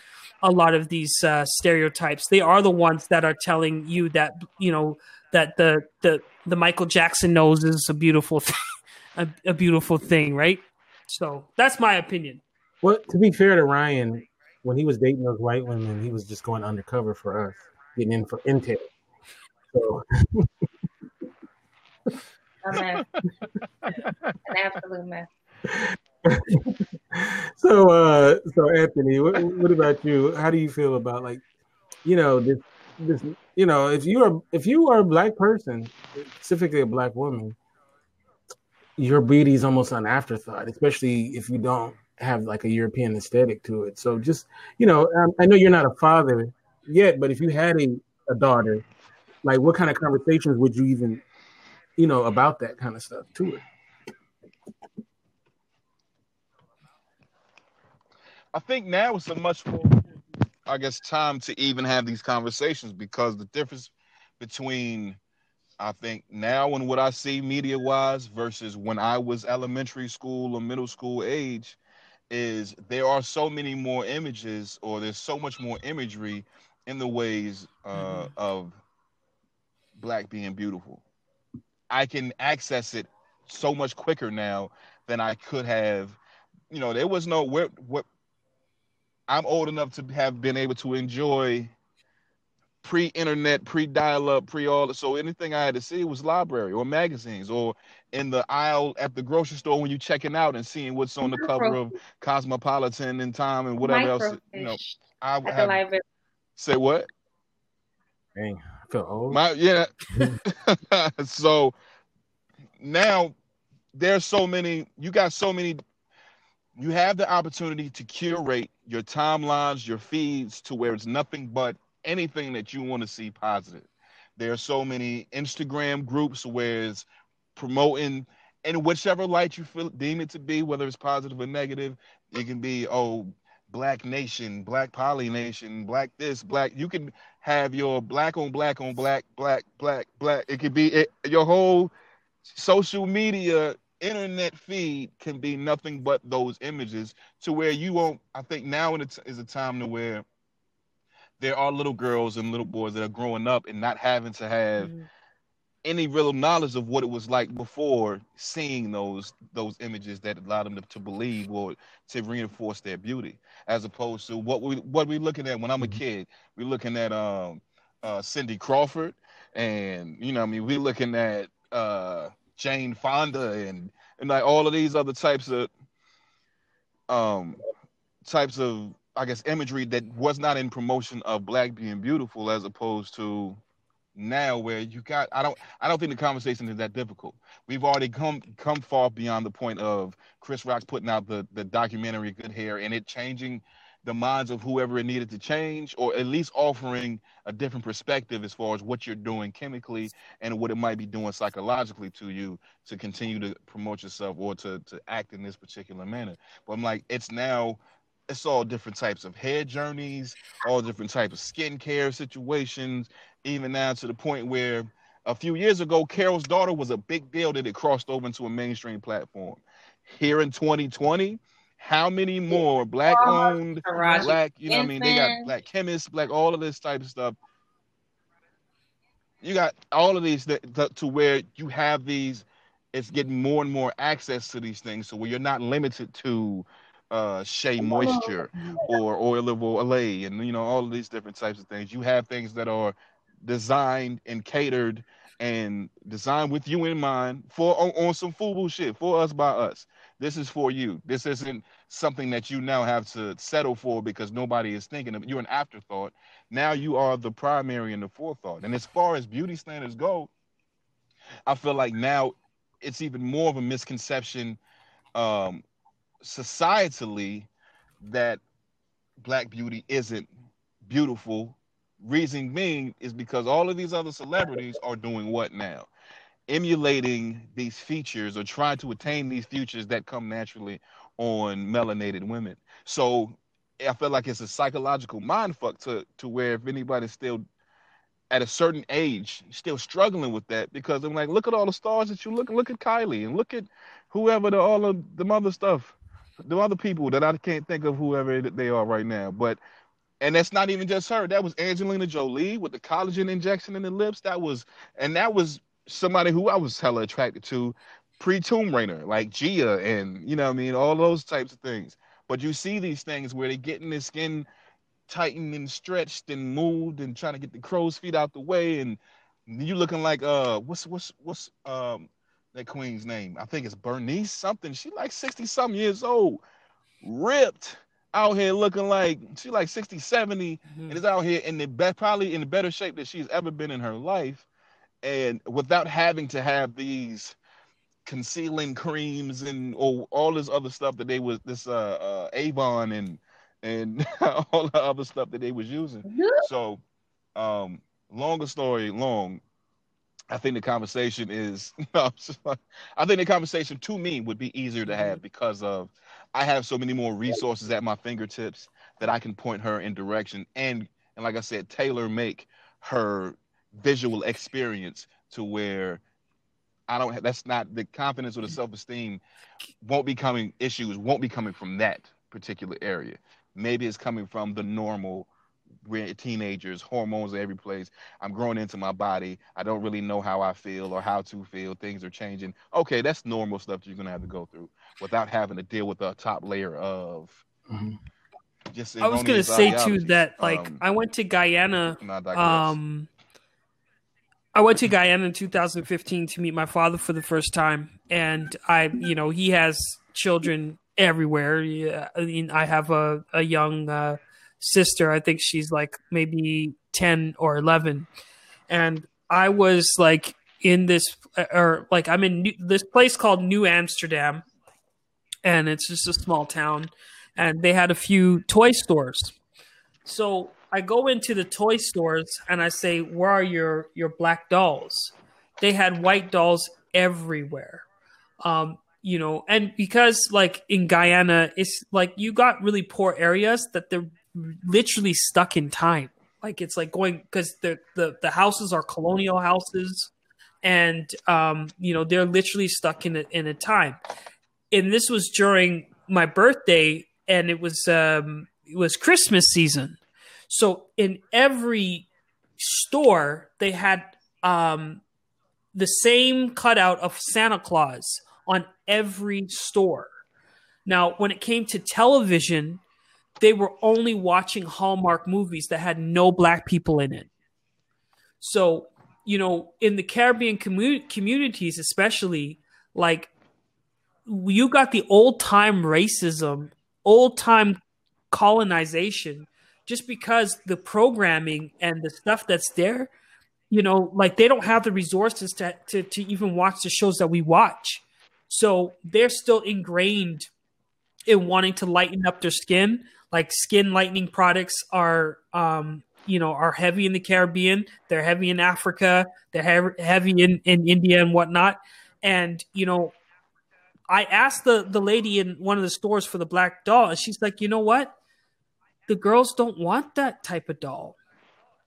S4: a lot of these uh, stereotypes. They are the ones that are telling you that you know that the the the Michael Jackson nose is a beautiful thing a, a beautiful thing, right? So that's my opinion.
S1: Well, to be fair to Ryan, when he was dating those white women, he was just going undercover for us, getting in for intel. So.
S2: An absolute mess.
S1: so, uh, so Anthony, what, what about you? How do you feel about like, you know, this, this, you know, if you are if you are a black person, specifically a black woman, your beauty is almost an afterthought, especially if you don't have like a European aesthetic to it. So just you know, um, I know you're not a father yet, but if you had a, a daughter, like what kind of conversations would you even, you know, about that kind of stuff to it?
S3: I think now it's a much more, I guess, time to even have these conversations because the difference between I think now and what I see media wise versus when I was elementary school or middle school age is there are so many more images or there's so much more imagery in the ways uh, mm-hmm. of black being beautiful. I can access it so much quicker now than I could have. You know, there was no where what I'm old enough to have been able to enjoy pre-internet, pre-dial-up, pre-all. So anything I had to see was library or magazines or in the aisle at the grocery store when you're checking out and seeing what's on the cover of Cosmopolitan and Time and whatever else. You know, I have, say what?
S1: Dang, I feel old.
S3: My yeah. so now there's so many. You got so many. You have the opportunity to curate your timelines, your feeds to where it's nothing but anything that you want to see positive. There are so many Instagram groups where it's promoting in whichever light you feel deem it to be, whether it's positive or negative. It can be oh black nation, black poly nation, black this, black. You can have your black on black on black, black, black, black. It could be it, your whole social media internet feed can be nothing but those images to where you won't. I think now is a time to where there are little girls and little boys that are growing up and not having to have mm-hmm any real knowledge of what it was like before seeing those those images that allowed them to, to believe or to reinforce their beauty as opposed to what we what we looking at when i'm a mm-hmm. kid we're looking at um uh cindy crawford and you know i mean we're looking at uh jane fonda and and like all of these other types of um types of i guess imagery that was not in promotion of black being beautiful as opposed to now where you got I don't I don't think the conversation is that difficult. We've already come come far beyond the point of Chris Rock putting out the the documentary Good Hair and it changing the minds of whoever it needed to change or at least offering a different perspective as far as what you're doing chemically and what it might be doing psychologically to you to continue to promote yourself or to to act in this particular manner. But I'm like it's now it's all different types of hair journeys, all different types of skincare situations, even now to the point where a few years ago, Carol's daughter was a big deal that it crossed over into a mainstream platform. Here in 2020, how many more black owned, black, you know, what I mean, they got black chemists, black, all of this type of stuff. You got all of these that, that, to where you have these, it's getting more and more access to these things. So where you're not limited to uh Shea Moisture or Oil of Olay and you know all of these different types of things. You have things that are designed and catered and designed with you in mind for on, on some FUBU shit for us by us. This is for you. This isn't something that you now have to settle for because nobody is thinking of. You're an afterthought. Now you are the primary and the forethought. And as far as beauty standards go, I feel like now it's even more of a misconception um, societally that black beauty isn't beautiful reason being is because all of these other celebrities are doing what now? Emulating these features or trying to attain these features that come naturally on melanated women. So I feel like it's a psychological mind fuck to to where if anybody's still at a certain age still struggling with that because I'm like, look at all the stars that you look look at Kylie and look at whoever the all of the mother stuff, the other people that I can't think of whoever they are right now. But and that's not even just her. That was Angelina Jolie with the collagen injection in the lips. That was, and that was somebody who I was hella attracted to pre Tomb Raider, like Gia, and you know, I mean, all those types of things. But you see these things where they're getting their skin tightened and stretched and moved and trying to get the crow's feet out the way, and you looking like uh, what's what's what's um that queen's name? I think it's Bernice something. She like sixty some years old, ripped out here looking like she like 60, 70, mm-hmm. and is out here in the best, probably in the better shape that she's ever been in her life. And without having to have these concealing creams and or all this other stuff that they was this uh, uh Avon and and all the other stuff that they was using. Mm-hmm. So um longer story long, I think the conversation is I think the conversation to me would be easier to have mm-hmm. because of I have so many more resources at my fingertips that I can point her in direction and and like I said, tailor make her visual experience to where I don't. That's not the confidence or the self esteem won't be coming issues won't be coming from that particular area. Maybe it's coming from the normal we're teenagers, hormones are every place. I'm growing into my body. I don't really know how I feel or how to feel. Things are changing. Okay, that's normal stuff that you're gonna have to go through without having to deal with the top layer of. Mm-hmm.
S4: Just I was gonna say too that like um, I went to Guyana. Um, I went to Guyana in 2015 to meet my father for the first time, and I, you know, he has children everywhere. Yeah, I, mean, I have a a young. Uh, sister. I think she's like maybe 10 or 11. And I was like in this, or like I'm in New, this place called New Amsterdam. And it's just a small town. And they had a few toy stores. So I go into the toy stores and I say, Where are your, your black dolls? They had white dolls everywhere. Um, you know, and because like in Guyana, it's like you got really poor areas that they're literally stuck in time. Like it's like going because the, the the houses are colonial houses, and um, you know they're literally stuck in a, in a time. And this was during my birthday, and it was um, it was Christmas season. So in every store, they had um, the same cutout of Santa Claus on every store. Now, when it came to television, they were only watching Hallmark movies that had no black people in it. So, you know, in the Caribbean commu- communities, especially, like you got the old time racism, old time colonization, just because the programming and the stuff that's there, you know, like they don't have the resources to, to, to even watch the shows that we watch. So they're still ingrained in wanting to lighten up their skin. Like skin lightening products are, um, you know, are heavy in the Caribbean. They're heavy in Africa. They're heavy in, in India and whatnot. And you know, I asked the the lady in one of the stores for the black doll, and she's like, you know what? The girls don't want that type of doll.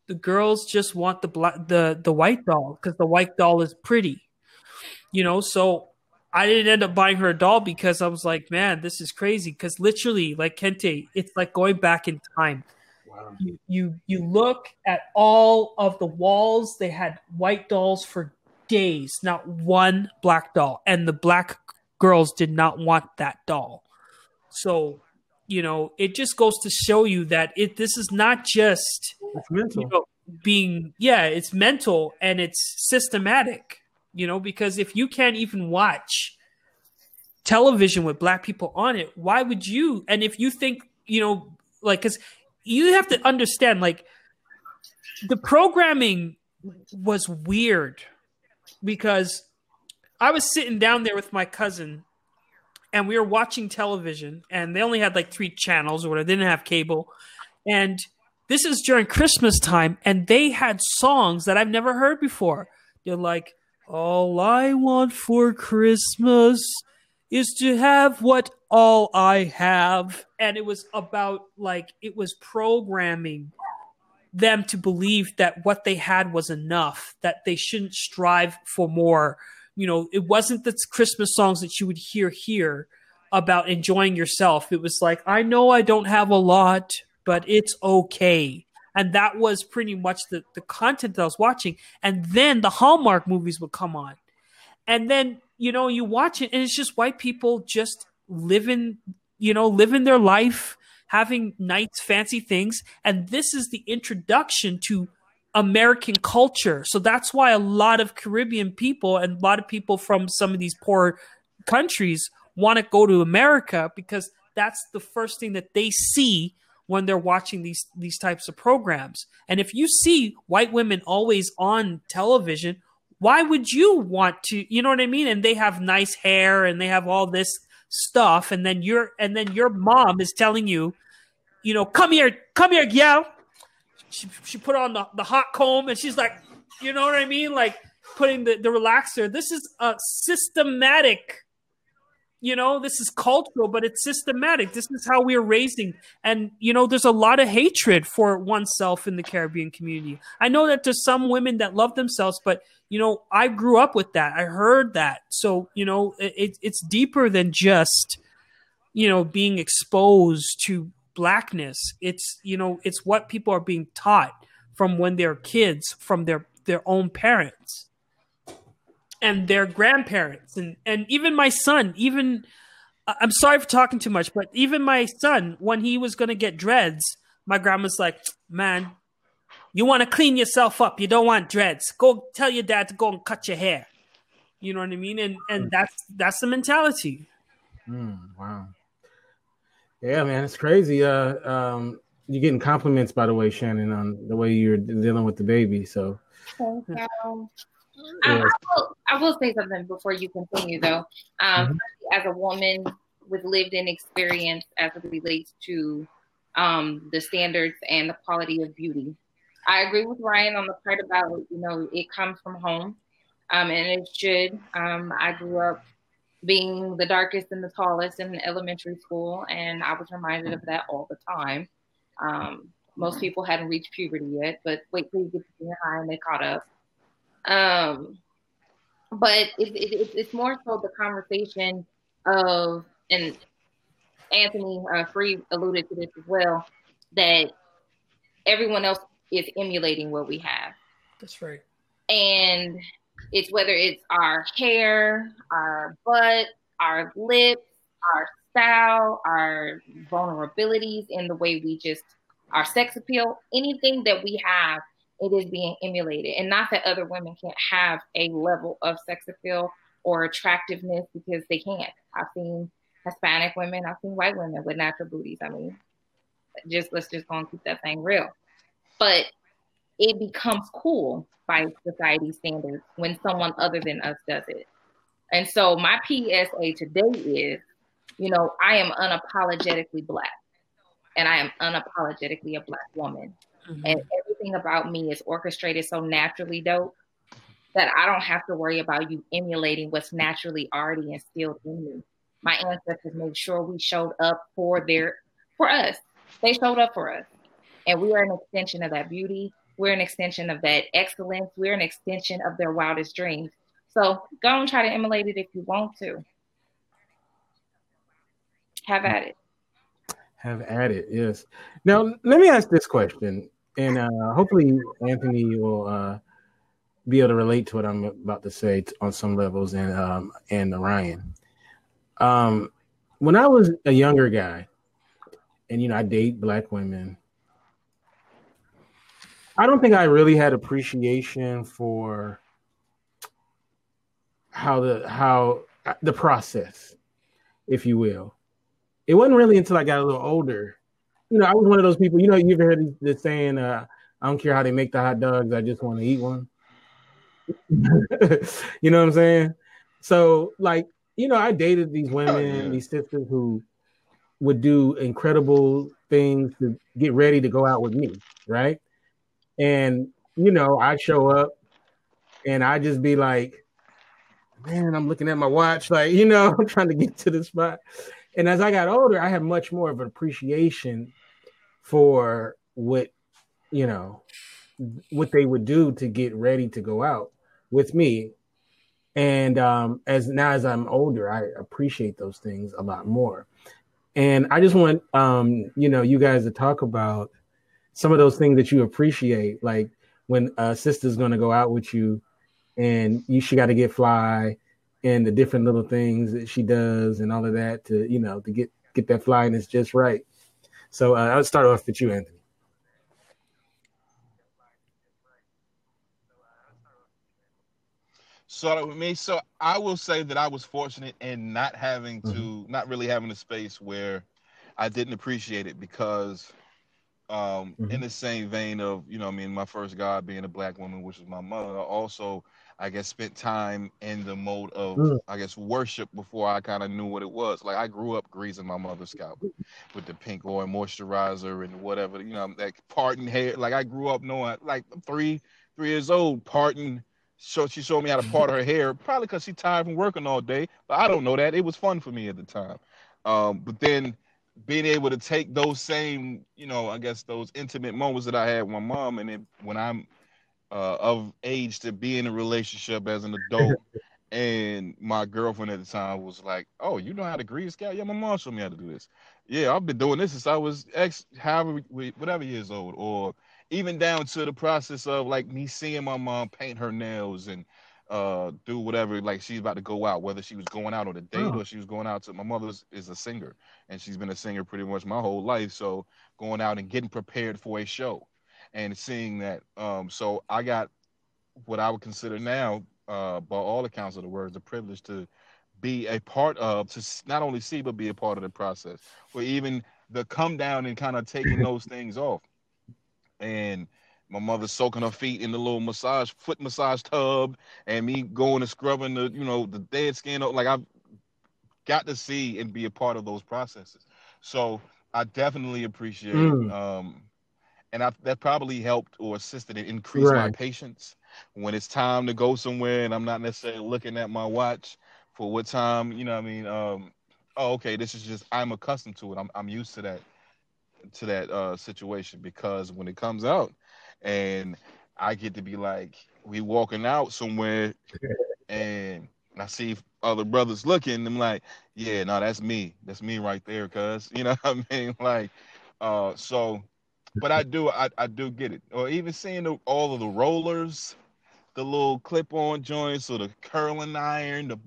S4: The girls just want the black the the white doll because the white doll is pretty. You know, so I didn't end up buying her a doll because I was like, man, this is crazy. Because literally, like Kente, it's like going back in time. Wow. You, you you look at all of the walls; they had white dolls for days, not one black doll, and the black girls did not want that doll. So, you know, it just goes to show you that it this is not just
S1: mental.
S4: You know, being yeah, it's mental and it's systematic you know, because if you can't even watch television with black people on it, why would you? And if you think, you know, like, because you have to understand, like, the programming was weird because I was sitting down there with my cousin and we were watching television and they only had like three channels or whatever. They didn't have cable. And this is during Christmas time and they had songs that I've never heard before. They're like, all I want for Christmas is to have what all I have. And it was about like, it was programming them to believe that what they had was enough, that they shouldn't strive for more. You know, it wasn't the Christmas songs that you would hear here about enjoying yourself. It was like, I know I don't have a lot, but it's okay and that was pretty much the, the content that I was watching. And then the Hallmark movies would come on. And then, you know, you watch it and it's just white people just living, you know, living their life, having nice, fancy things. And this is the introduction to American culture. So that's why a lot of Caribbean people and a lot of people from some of these poor countries want to go to America because that's the first thing that they see when they're watching these these types of programs. And if you see white women always on television, why would you want to, you know what I mean? And they have nice hair and they have all this stuff and then your and then your mom is telling you, you know, come here, come here, yeah. She, she put on the, the hot comb and she's like, you know what I mean? Like putting the, the relaxer. This is a systematic you know this is cultural but it's systematic. This is how we're raising and you know there's a lot of hatred for oneself in the caribbean community. I know that there's some women that love themselves but you know i grew up with that. I heard that. So you know it, it's deeper than just you know being exposed to blackness. It's you know it's what people are being taught from when they're kids from their their own parents and their grandparents and and even my son even i'm sorry for talking too much but even my son when he was going to get dreads my grandma's like man you want to clean yourself up you don't want dreads go tell your dad to go and cut your hair you know what i mean and and hmm. that's that's the mentality
S1: mm, wow yeah man it's crazy uh um you're getting compliments, by the way, Shannon, on the way you're dealing with the baby. So,
S2: Thank you. Um, I, will, I will say something before you continue, though. Um, mm-hmm. As a woman with lived in experience as it relates to um, the standards and the quality of beauty, I agree with Ryan on the part about, you know, it comes from home um, and it should. Um, I grew up being the darkest and the tallest in elementary school, and I was reminded of that all the time. Um, most people hadn't reached puberty yet, but wait till you get to junior high and they caught up. Um, but it, it, it's more so the conversation of, and Anthony uh, Free alluded to this as well, that everyone else is emulating what we have.
S4: That's right.
S2: And it's whether it's our hair, our butt, our lips, our style, our vulnerabilities in the way we just our sex appeal, anything that we have, it is being emulated. And not that other women can't have a level of sex appeal or attractiveness because they can't. I've seen Hispanic women, I've seen white women with natural booties. I mean, just let's just go and keep that thing real. But it becomes cool by society standards when someone other than us does it. And so my PSA today is, you know, I am unapologetically black and I am unapologetically a black woman. Mm-hmm. And everything about me is orchestrated so naturally dope that I don't have to worry about you emulating what's naturally already instilled in me. My ancestors made sure we showed up for their for us. They showed up for us. And we are an extension of that beauty. We're an extension of that excellence. We're an extension of their wildest dreams. So go and try to emulate it if you want to. Have at it.
S1: Have at it, yes. Now let me ask this question, and uh, hopefully Anthony will uh, be able to relate to what I'm about to say on some levels, and um, and Ryan. Um, when I was a younger guy, and you know I date black women, I don't think I really had appreciation for how the how the process, if you will it wasn't really until I got a little older. You know, I was one of those people. You know, you ever heard the saying, uh, "I don't care how they make the hot dogs, I just want to eat one." you know what I'm saying? So, like, you know, I dated these women, oh, yeah. these sisters who would do incredible things to get ready to go out with me, right? And you know, I'd show up and I'd just be like, man, I'm looking at my watch, like, you know, I'm trying to get to the spot. And as I got older, I had much more of an appreciation for what, you know, what they would do to get ready to go out with me. And um, as now as I'm older, I appreciate those things a lot more. And I just want um, you know, you guys to talk about some of those things that you appreciate, like when a sister's gonna go out with you and you she gotta get fly and the different little things that she does and all of that to you know to get get that flyness just right. So uh, I'll start off with you, Anthony.
S3: So with me, so I will say that I was fortunate in not having to, mm-hmm. not really having a space where I didn't appreciate it because, um, mm-hmm. in the same vein of you know, I mean, my first God being a black woman, which was my mother, also I guess spent time in the mode of mm. I guess worship before I kind of knew what it was. Like I grew up greasing my mother's scalp with the pink oil moisturizer and whatever, you know, like parting hair. Like I grew up knowing like three, three years old, parting. So she showed me how to part her hair, probably because she tired from working all day. But I don't know that. It was fun for me at the time. Um, but then being able to take those same, you know, I guess those intimate moments that I had with my mom, and then when I'm uh, of age to be in a relationship as an adult. and my girlfriend at the time was like, "Oh, you know how to grease scout? Yeah, my mom showed me how to do this. Yeah, I've been doing this since I was X, however, whatever years old, or even down to the process of like me seeing my mom paint her nails and uh do whatever like she's about to go out whether she was going out on a date oh. or she was going out to my mother is a singer and she's been a singer pretty much my whole life so going out and getting prepared for a show and seeing that. Um, so I got what I would consider now, uh, by all accounts of the words, the privilege to be a part of, to not only see but be a part of the process. Where even the come down and kind of taking those things off. And my mother soaking her feet in the little massage foot massage tub, and me going and scrubbing the you know the dead skin. Up like I've got to see and be a part of those processes. So I definitely appreciate, mm. um, and I, that probably helped or assisted in increase right. my patience when it's time to go somewhere, and I'm not necessarily looking at my watch for what time. You know, what I mean, um, oh, okay, this is just I'm accustomed to it. I'm I'm used to that to that uh, situation because when it comes out, and I get to be like, we walking out somewhere, and I see other brothers looking. I'm like, yeah, no, that's me. That's me right there, cuz you know what I mean. Like, uh, so, but I do, I, I do get it. Or even seeing the, all of the rollers, the little clip-on joints, or the curling iron, the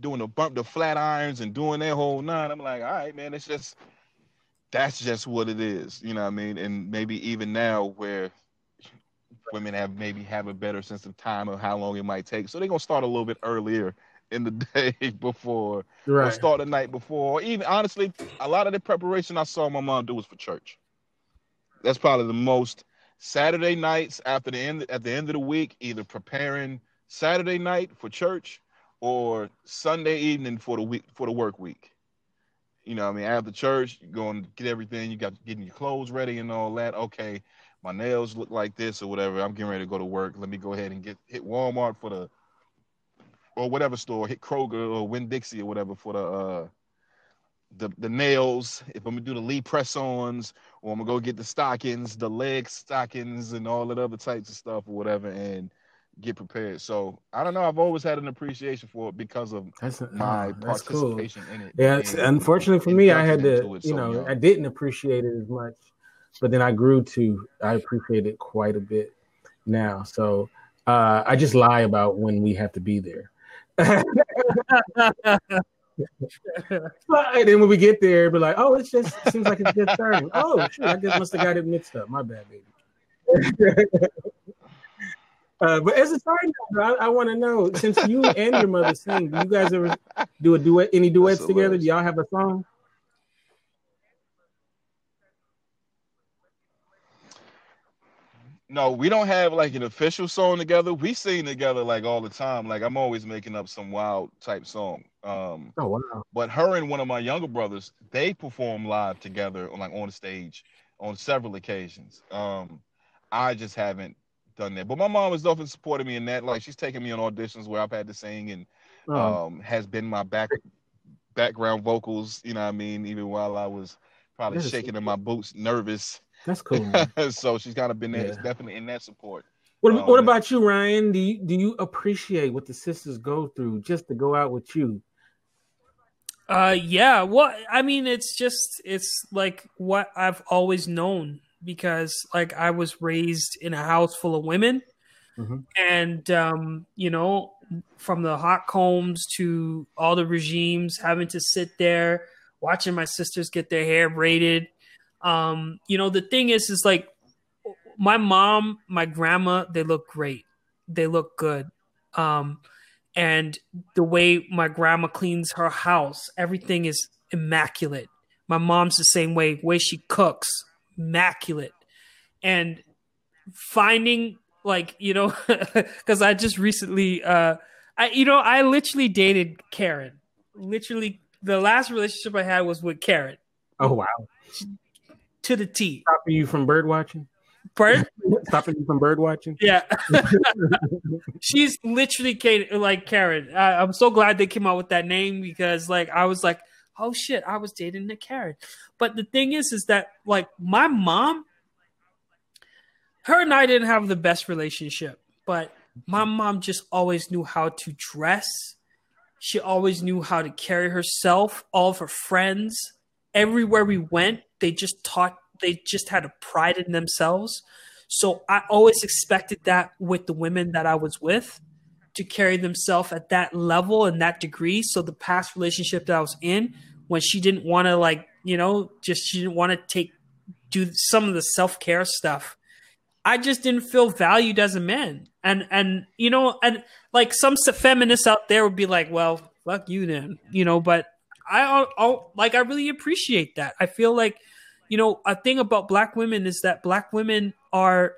S3: doing the bump, the flat irons, and doing that whole nine. I'm like, all right, man, it's just that's just what it is. You know what I mean? And maybe even now where women have maybe have a better sense of time of how long it might take. So they're gonna start a little bit earlier in the day before right. or start the night before. Even honestly, a lot of the preparation I saw my mom do was for church. That's probably the most Saturday nights after the end at the end of the week, either preparing Saturday night for church or Sunday evening for the week for the work week. You know, I mean, after church, you go and get everything, you got getting your clothes ready and all that. Okay, my nails look like this or whatever. I'm getting ready to go to work. Let me go ahead and get hit Walmart for the or whatever store, hit Kroger or Winn Dixie or whatever for the uh the the nails. If I'm gonna do the Lee press ons, or I'm gonna go get the stockings, the leg stockings, and all that other types of stuff or whatever, and get prepared. So I don't know. I've always had an appreciation for it because of that's, my that's participation
S1: cool.
S3: in it.
S1: Yeah, unfortunately for me, I had to. You so know, young. I didn't appreciate it as much, but then I grew to. I appreciate it quite a bit now. So uh, I just lie about when we have to be there. and then when we get there, be like, "Oh, it's just seems like it's just starting." Oh, shit, I just must have got it mixed up. My bad, baby. uh, but as a side note, I, I want to know since you and your mother sing, do you guys ever do a duet? Any duets together? Do y'all have a song?
S3: No, we don't have like an official song together. We sing together like all the time. Like I'm always making up some wild type song. Um,
S1: oh wow!
S3: But her and one of my younger brothers, they perform live together, like on the stage, on several occasions. Um, I just haven't done that. But my mom has often supported me in that. Like she's taken me on auditions where I've had to sing and oh. um, has been my back background vocals. You know what I mean? Even while I was probably shaking in my boots, nervous.
S1: That's cool.
S3: so she's kind of been there. Yeah. It's definitely in that support.
S1: What, um, what about you, Ryan? Do you do you appreciate what the sisters go through just to go out with you?
S4: Uh, yeah. Well, I mean, it's just it's like what I've always known because like I was raised in a house full of women, mm-hmm. and um, you know, from the hot combs to all the regimes, having to sit there watching my sisters get their hair braided um, you know, the thing is, is like my mom, my grandma, they look great. They look good. Um, and the way my grandma cleans her house, everything is immaculate. My mom's the same way, way she cooks, immaculate. And finding like, you know, because I just recently uh I you know, I literally dated Karen. Literally the last relationship I had was with Karen.
S1: Oh wow
S4: to the T.
S1: Stopping you from bird watching?
S4: Bird?
S1: Stopping you from bird watching?
S4: Yeah. She's literally Kate, like Karen. I, I'm so glad they came out with that name because, like, I was like, oh shit, I was dating a Karen. But the thing is, is that, like, my mom, her and I didn't have the best relationship, but my mom just always knew how to dress. She always knew how to carry herself. All of her friends, everywhere we went, they just taught they just had a pride in themselves. So I always expected that with the women that I was with to carry themselves at that level and that degree. So the past relationship that I was in, when she didn't want to like, you know, just she didn't want to take do some of the self care stuff. I just didn't feel valued as a man. And and you know, and like some feminists out there would be like, well, fuck you then, you know, but I, I like I really appreciate that. I feel like you know, a thing about black women is that black women are,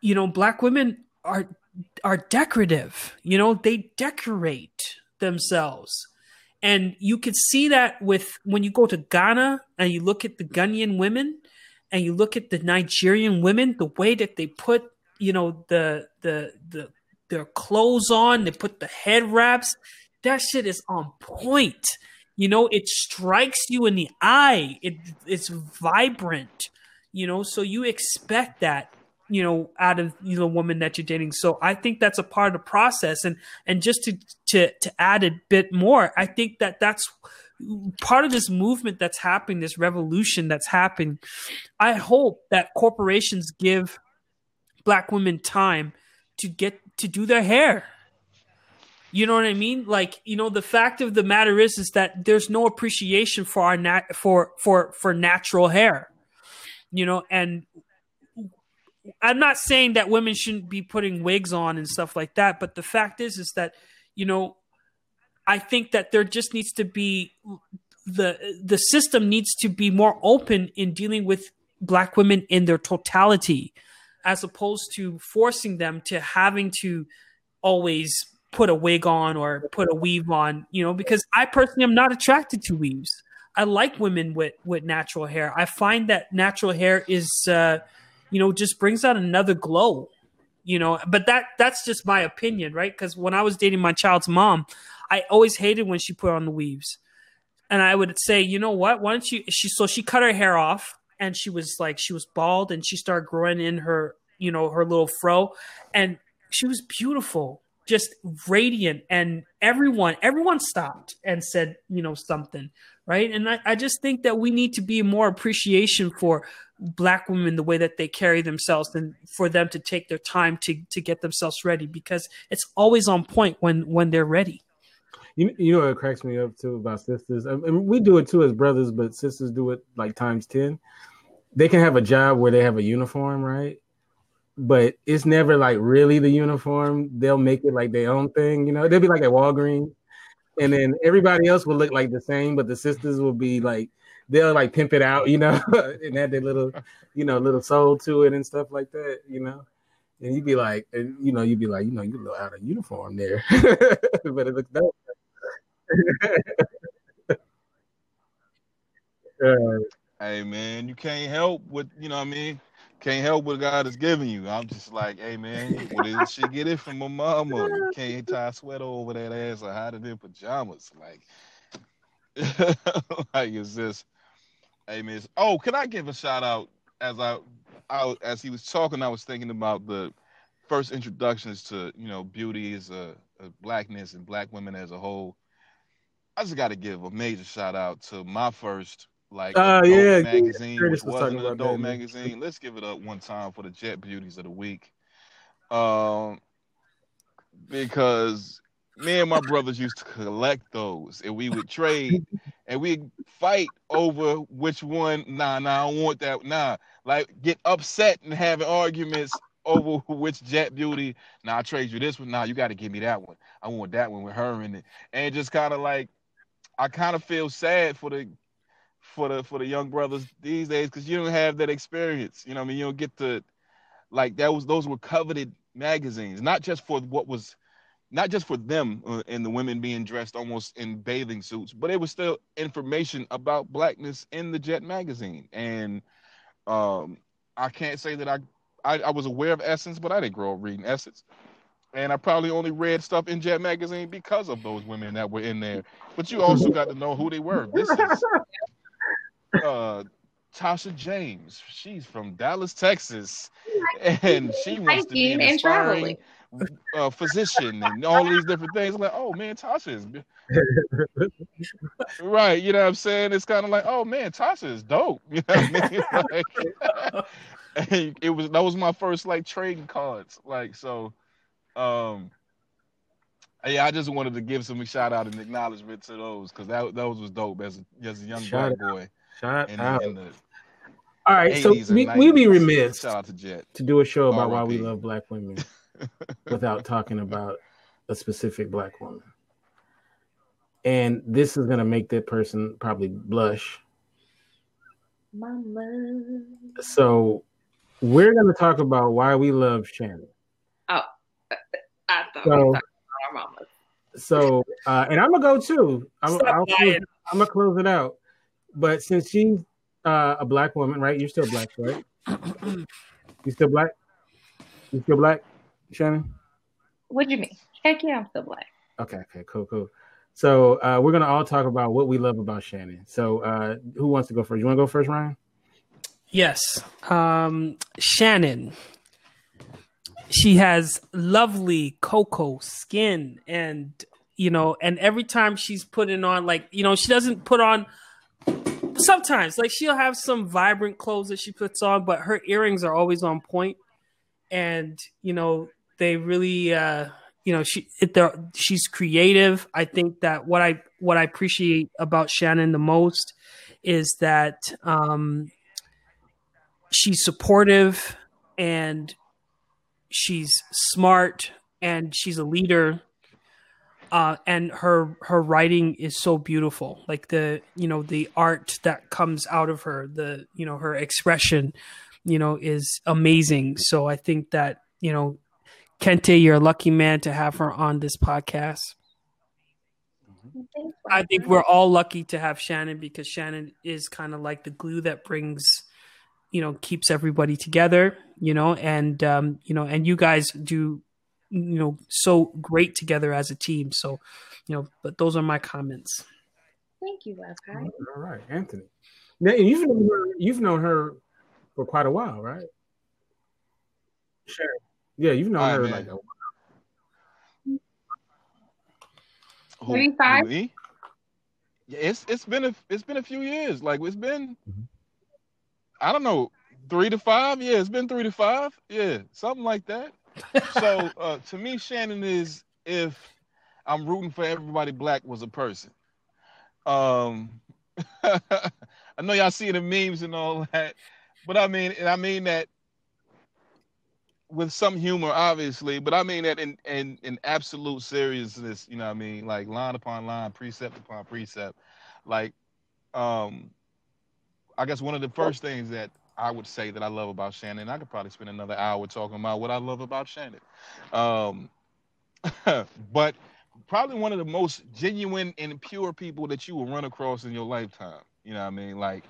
S4: you know, black women are are decorative. You know, they decorate themselves. And you can see that with when you go to Ghana and you look at the Ghanaian women and you look at the Nigerian women, the way that they put, you know, the the the their clothes on, they put the head wraps, that shit is on point. You know, it strikes you in the eye. It it's vibrant. You know, so you expect that you know out of you know woman that you're dating so i think that's a part of the process and and just to to to add a bit more i think that that's part of this movement that's happening this revolution that's happening i hope that corporations give black women time to get to do their hair you know what I mean? Like, you know, the fact of the matter is, is that there's no appreciation for our nat for for for natural hair. You know, and I'm not saying that women shouldn't be putting wigs on and stuff like that, but the fact is, is that you know, I think that there just needs to be the the system needs to be more open in dealing with black women in their totality, as opposed to forcing them to having to always put a wig on or put a weave on. You know, because I personally am not attracted to weaves. I like women with with natural hair. I find that natural hair is. Uh, you know, just brings out another glow. You know, but that that's just my opinion, right? Because when I was dating my child's mom, I always hated when she put on the weaves. And I would say, you know what? Why don't you she so she cut her hair off and she was like she was bald and she started growing in her, you know, her little fro and she was beautiful just radiant and everyone everyone stopped and said you know something right? And I, I, just think that we need to be more appreciation for black women the way that they carry themselves and for them to take their time to to get themselves ready because it's always on point when when they're ready.
S1: You, you know what cracks me up too about sisters? I mean, we do it too as brothers but sisters do it like times 10 they can have a job where they have a uniform right but it's never like really the uniform they'll make it like their own thing you know they'll be like at walgreens and then everybody else will look like the same but the sisters will be like they'll like pimp it out, you know, and add their little, you know, little soul to it and stuff like that, you know. And you'd be like, you know, you'd be like, you know, you look out of uniform there, but it looks dope.
S3: uh, hey man, you can't help with you know. what I mean, can't help what God is giving you. I'm just like, hey man, what did she get it from my mama? You can't tie a sweater over that ass or hide it in pajamas. Like, like is this? Hey, Miss. Oh, can I give a shout out as I, I as he was talking, I was thinking about the first introductions to you know beauty as a, a blackness and black women as a whole. I just got to give a major shout out to my first like
S1: uh, yeah,
S3: magazine, yeah. which wasn't an adult that, magazine. Let's give it up one time for the Jet Beauties of the week. Um, because me and my brothers used to collect those, and we would trade, and we fight over which one. Nah, nah, I don't want that. Nah, like get upset and having arguments over which Jet Beauty. Nah, I trade you this one. Nah, you got to give me that one. I want that one with her in it, and just kind of like, I kind of feel sad for the for the for the young brothers these days because you don't have that experience. You know, I mean, you don't get to like that was those were coveted magazines, not just for what was not just for them uh, and the women being dressed almost in bathing suits, but it was still information about blackness in the Jet magazine. And um, I can't say that I, I, I was aware of Essence, but I didn't grow up reading Essence. And I probably only read stuff in Jet magazine because of those women that were in there. But you also got to know who they were. This is uh, Tasha James. She's from Dallas, Texas, and she wants to be an inspiring uh, physician and all these different things. I'm like, oh man, Tasha is right. You know what I'm saying? It's kind of like, oh man, Tasha is dope. You know what I mean? like, it was that was my first like trading cards. Like so, um, yeah, I just wanted to give some shout out and acknowledgement to those because that those was dope as a, as a young shout black boy.
S1: Shout in, out. In the, all right, so we, we'd be remiss Shout out to, Jet. to do a show about why we love black women without talking about a specific black woman. And this is going to make that person probably blush.
S2: Mama.
S1: So we're going to talk about why we love Shannon.
S2: Oh, I thought
S1: So-
S2: we were talking about our mamas.
S1: So, uh, and I'm gonna go too. I'm,
S4: Stop
S1: I'll close. I'm gonna close it out. But since she's uh, a black woman, right? You're still black, right? You still black? You still black, Shannon?
S2: What do you mean? Heck yeah, I'm still black.
S1: Okay, okay, cool, cool. So uh, we're gonna all talk about what we love about Shannon. So uh, who wants to go first? You want to go first, Ryan?
S4: Yes. Um, Shannon. She has lovely cocoa skin and you know, and every time she's putting on like, you know, she doesn't put on sometimes like she'll have some vibrant clothes that she puts on, but her earrings are always on point and you know, they really uh you know, she she's creative. I think that what I what I appreciate about Shannon the most is that um she's supportive and she's smart and she's a leader uh, and her her writing is so beautiful. Like the you know the art that comes out of her the you know her expression you know is amazing. So i think that you know kente you're a lucky man to have her on this podcast. I think we're all lucky to have Shannon because Shannon is kind of like the glue that brings, you know, keeps everybody together, you know, and um, you know, and you guys do, you know, so great together as a team. So, you know, but those are my comments.
S2: Thank you, Love
S1: All right, Anthony. Now, you've known her, you've known her for quite a while, right? Sure. Yeah, you've known
S3: All right,
S1: her
S3: man.
S1: like a
S3: Who-
S2: 35?
S3: Yeah, it's it's been a it's been a few years. Like it's been,
S1: Mhm.
S3: I don't know, three to five. Yeah, it's been three to five. Yeah, something like that. So uh, to me, Shannon is if I'm rooting for everybody black was a person. Um, I know y'all see the memes and all that, but I mean, and I mean that with some humor, obviously, but I mean that in, in in absolute seriousness, you know what I mean? Like line upon line, precept upon precept. Like um I guess one of the first things that I would say that I love about Shannon, I could probably spend another hour talking about what I love about Shannon. Um but probably one of the most genuine and pure people that you will run across in your lifetime. You know what I mean? Like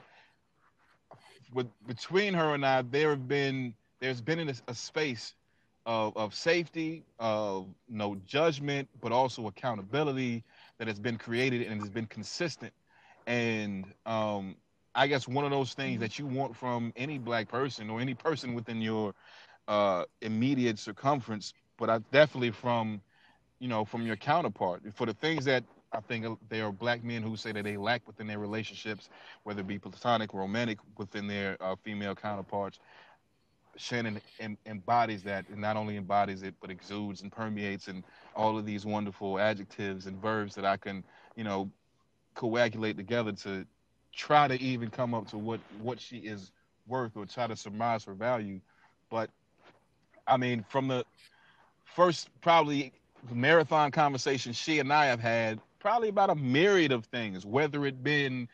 S3: with between her and I, there have been there's been a, a space of, of safety, of no judgment, but also accountability that has been created and has been consistent. And um, I guess one of those things that you want from any black person or any person within your uh, immediate circumference, but I definitely from, you know, from your counterpart for the things that I think there are black men who say that they lack within their relationships, whether it be platonic, romantic, within their uh, female counterparts. Shannon em- embodies that, and not only embodies it, but exudes and permeates, and all of these wonderful adjectives and verbs that I can, you know, coagulate together to try to even come up to what what she is worth or try to surmise her value. But I mean, from the first probably marathon conversation she and I have had, probably about a myriad of things, whether it been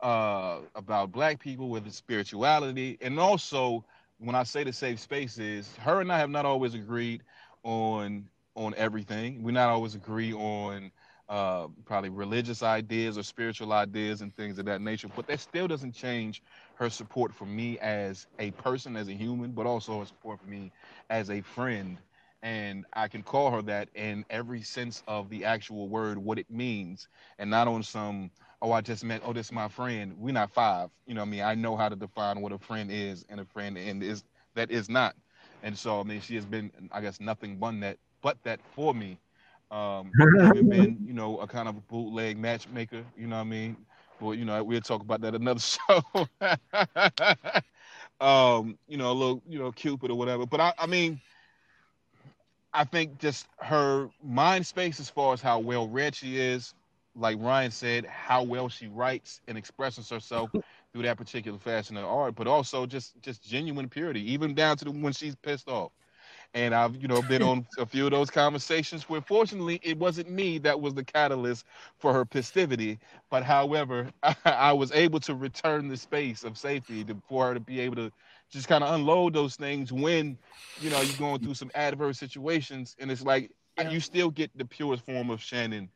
S3: uh, about black people, it's spirituality, and also when I say the safe space is her and I have not always agreed on on everything. We not always agree on uh, probably religious ideas or spiritual ideas and things of that nature. But that still doesn't change her support for me as a person, as a human, but also her support for me as a friend. And I can call her that in every sense of the actual word, what it means, and not on some oh, I just met, oh, this is my friend. We're not five. You know I mean? I know how to define what a friend is and a friend and is that is not. And so I mean she has been, I guess, nothing but that but that for me. Um been, you know, a kind of a bootleg matchmaker, you know what I mean? But you know, we'll talk about that another show. um, you know, a little, you know, Cupid or whatever. But I, I mean, I think just her mind space as far as how well read she is, like Ryan said, how well she writes and expresses herself through that particular fashion of art, but also just just genuine purity, even down to the, when she's pissed off. And I've you know been on a few of those conversations where fortunately it wasn't me that was the catalyst for her festivity, but however I, I was able to return the space of safety to, for her to be able to just kind of unload those things when you know you're going through some adverse situations, and it's like you still get the purest form of Shannon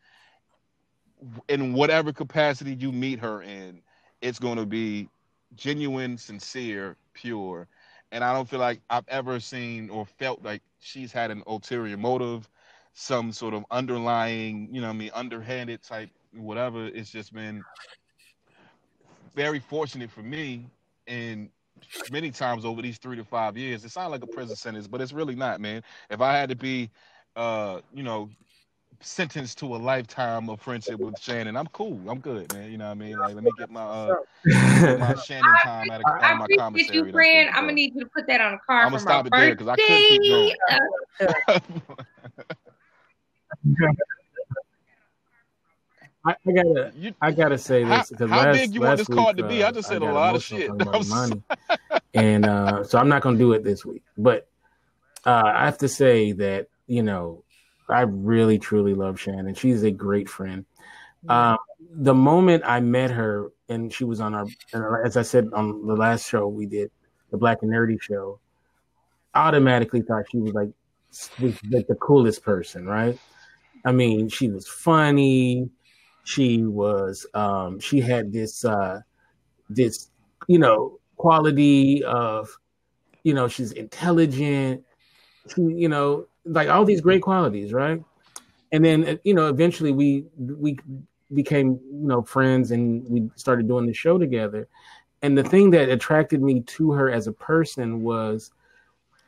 S3: in whatever capacity you meet her in. It's going to be genuine, sincere, pure and I don't feel like I've ever seen or felt like she's had an ulterior motive, some sort of underlying, you know, I mean, underhanded type whatever. It's just been very fortunate for me, and many times over these three to five years, it sounds like a prison sentence, but it's really not, man. If I had to be, uh, you know, sentenced to a lifetime of friendship with Shannon, I'm cool. I'm good, man. You know what I mean? Like, let me get my uh, my Shannon time out of, out of my commissary.
S2: You, friend. I'm gonna need you to put that on a card.
S3: I'm gonna stop it there because I could keep going.
S1: I, I, gotta, you, I gotta say this
S3: because how, how big you want this card to be? I just said I a lot of shit.
S1: money, and uh, so I'm not gonna do it this week. But uh, I have to say that you know I really truly love Shannon. She's a great friend. Um, the moment I met her and she was on our, as I said on the last show we did, the Black and Nerdy show, automatically thought she was like, like the coolest person, right? I mean, she was funny. She was, um, she had this, uh, this, you know, quality of, you know, she's intelligent. She, you know, like all these great qualities, right? And then uh, you know, eventually we we became you know friends, and we started doing the show together. And the thing that attracted me to her as a person was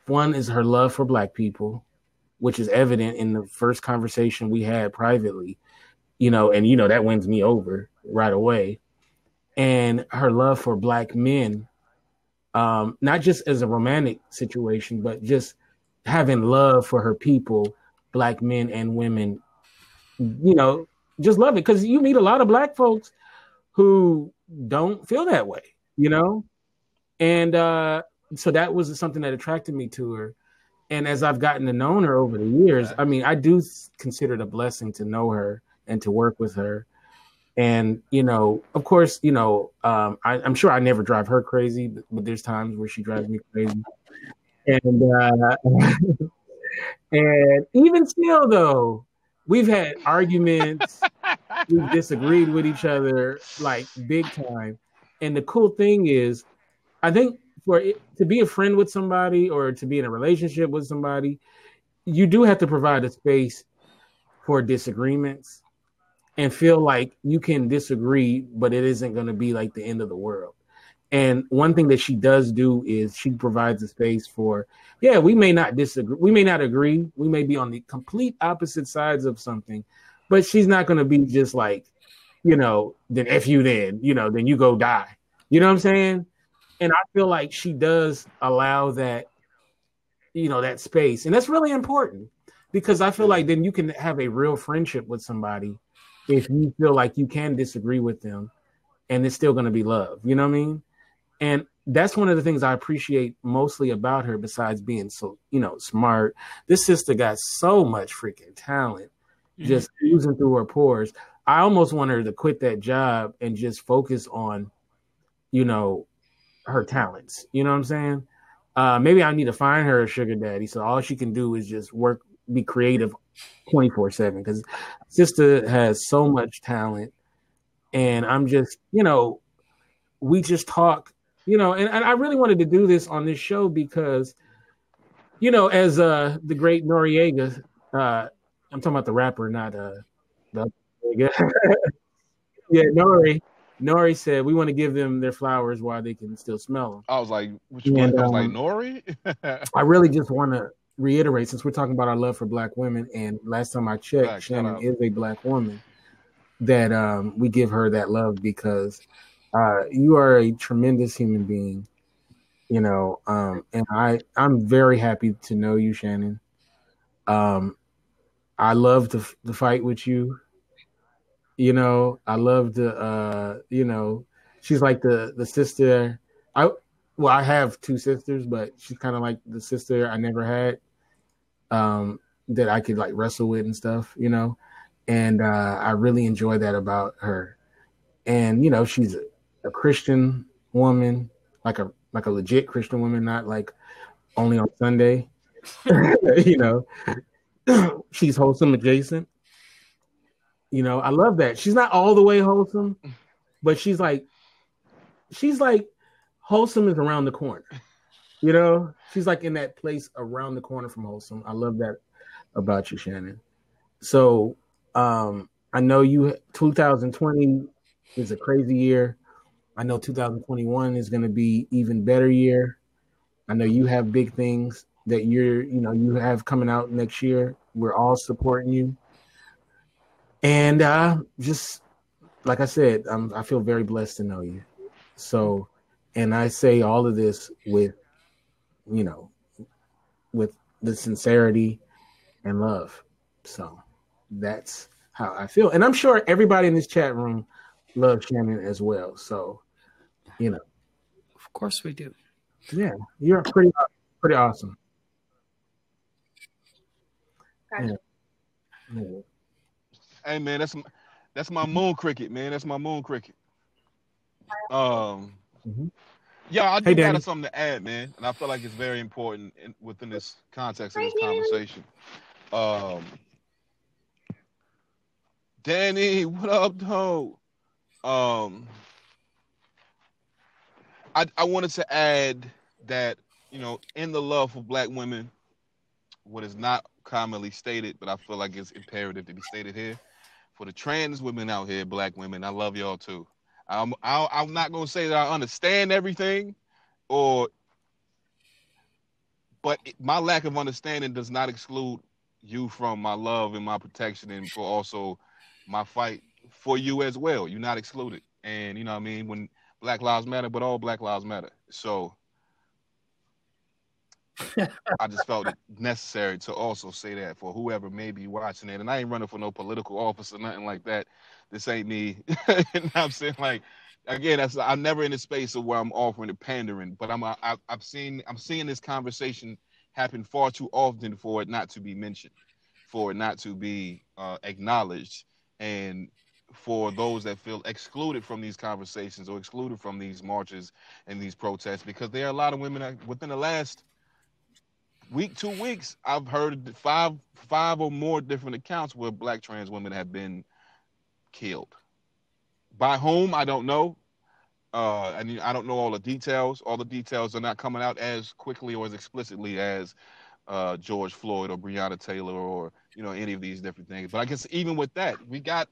S1: one is her love for black people, which is evident in the first conversation we had privately, you know, and you know that wins me over right away. And her love for black men, um, not just as a romantic situation, but just having love for her people, black men and women, you know, just love it because you meet a lot of black folks who don't feel that way, you know, and uh, so that was something that attracted me to her. And as I've gotten to know her over the years, I mean, I do consider it a blessing to know her and to work with her. And you know, of course, you know, um, I, am sure I never drive her crazy, but, but there's times where she drives me crazy and uh, and even still though we've had arguments. We've disagreed with each other like big time. And the cool thing is i think for it, to be a friend with somebody or to be in a relationship with somebody you do have to provide a space for disagreements and feel like you can disagree but it isn't going to be like the end of the world and one thing that she does do is she provides a space for, yeah, we may not disagree, we may not agree, we may be on the complete opposite sides of something, but she's not going to be just like, you know, then if you then, you know, then you go die. You know what I'm saying? And I feel like she does allow that, you know, that space. And that's really important because I feel like then you can have a real friendship with somebody if you feel like you can disagree with them and it's still going to be love. You know what I mean? And that's one of the things I appreciate mostly about her, besides being so, you know, smart. This sister got so much freaking talent mm-hmm. just oozing through her pores. I almost want her to quit that job and just focus on, you know, her talents. You know what I'm saying? Uh, maybe I need to find her a sugar daddy so all she can do is just work, be creative 24 7 because sister has so much talent. And I'm just, you know, we just talk you know, and, and I really wanted to do this on this show because, you know, as uh the great Noreaga, uh, I'm talking about the rapper, not uh, the yeah, Nori. Nori said we want to give them their flowers while they can still smell them.
S3: I was like, which and, one? I was um, like Nori.
S1: I really just want to reiterate since we're talking about our love for black women, and last time I checked, black, Shannon is a black woman. That um, we give her that love because uh, you are a tremendous human being, you know, um, and I I'm very happy to know you, Shannon. Um, I love to to fight with you. You know, I love to uh, you know, she's like the the sister. I well, I have two sisters, but she's kind of like the sister I never had. um, that I could like wrestle with and stuff, you know. And uh, I really enjoy that about her. And you know, she's a, a Christian woman, like a like a legit Christian woman, not like only on Sunday. you know, she's wholesome adjacent. You know, I love that. She's not all the way wholesome, but she's like, she's like, wholesome is around the corner. You know, she's like in that place around the corner from wholesome. I love that about you, Shannon. So, um, I know you 2020 is a crazy year. I know 2021 is going to be even better year. I know you have big things that you're, you know, you have coming out next year. We're all supporting you. And uh just like I said, I'm, I feel very blessed to know you. So, and I say all of this with, you know, with the sincerity and love. So that's how I feel. And I'm sure everybody in this chat room loves Shannon as well. So, you know.
S4: Of course we do.
S1: Yeah, you're pretty pretty awesome.
S3: Yeah. Yeah. Hey man, that's that's my moon cricket, man. That's my moon cricket. Um, mm-hmm. yeah, I do hey, got something to add, man, and I feel like it's very important in, within this context of this conversation. Um, Danny, what up, though? Um, I I wanted to add that you know, in the love for black women, what is not commonly stated, but I feel like it's imperative to be stated here. For the trans women out here, black women, I love y'all too. I'm I, I'm not gonna say that I understand everything, or, but my lack of understanding does not exclude you from my love and my protection, and for also my fight for you as well. You're not excluded, and you know what I mean when Black Lives Matter, but all Black Lives Matter. So I just felt it necessary to also say that for whoever may be watching it. And I ain't running for no political office or nothing like that. This ain't me. I'm saying like again, that's I'm never in a space of where I'm offering the pandering, but I'm I, I've seen I'm seeing this conversation happen far too often for it not to be mentioned, for it not to be uh, acknowledged, and for those that feel excluded from these conversations or excluded from these marches and these protests, because there are a lot of women that, within the last week, two weeks, I've heard five, five or more different accounts where black trans women have been killed. By whom I don't know. Uh, and I don't know all the details. All the details are not coming out as quickly or as explicitly as uh, George Floyd or Breonna Taylor or you know any of these different things. But I guess even with that, we got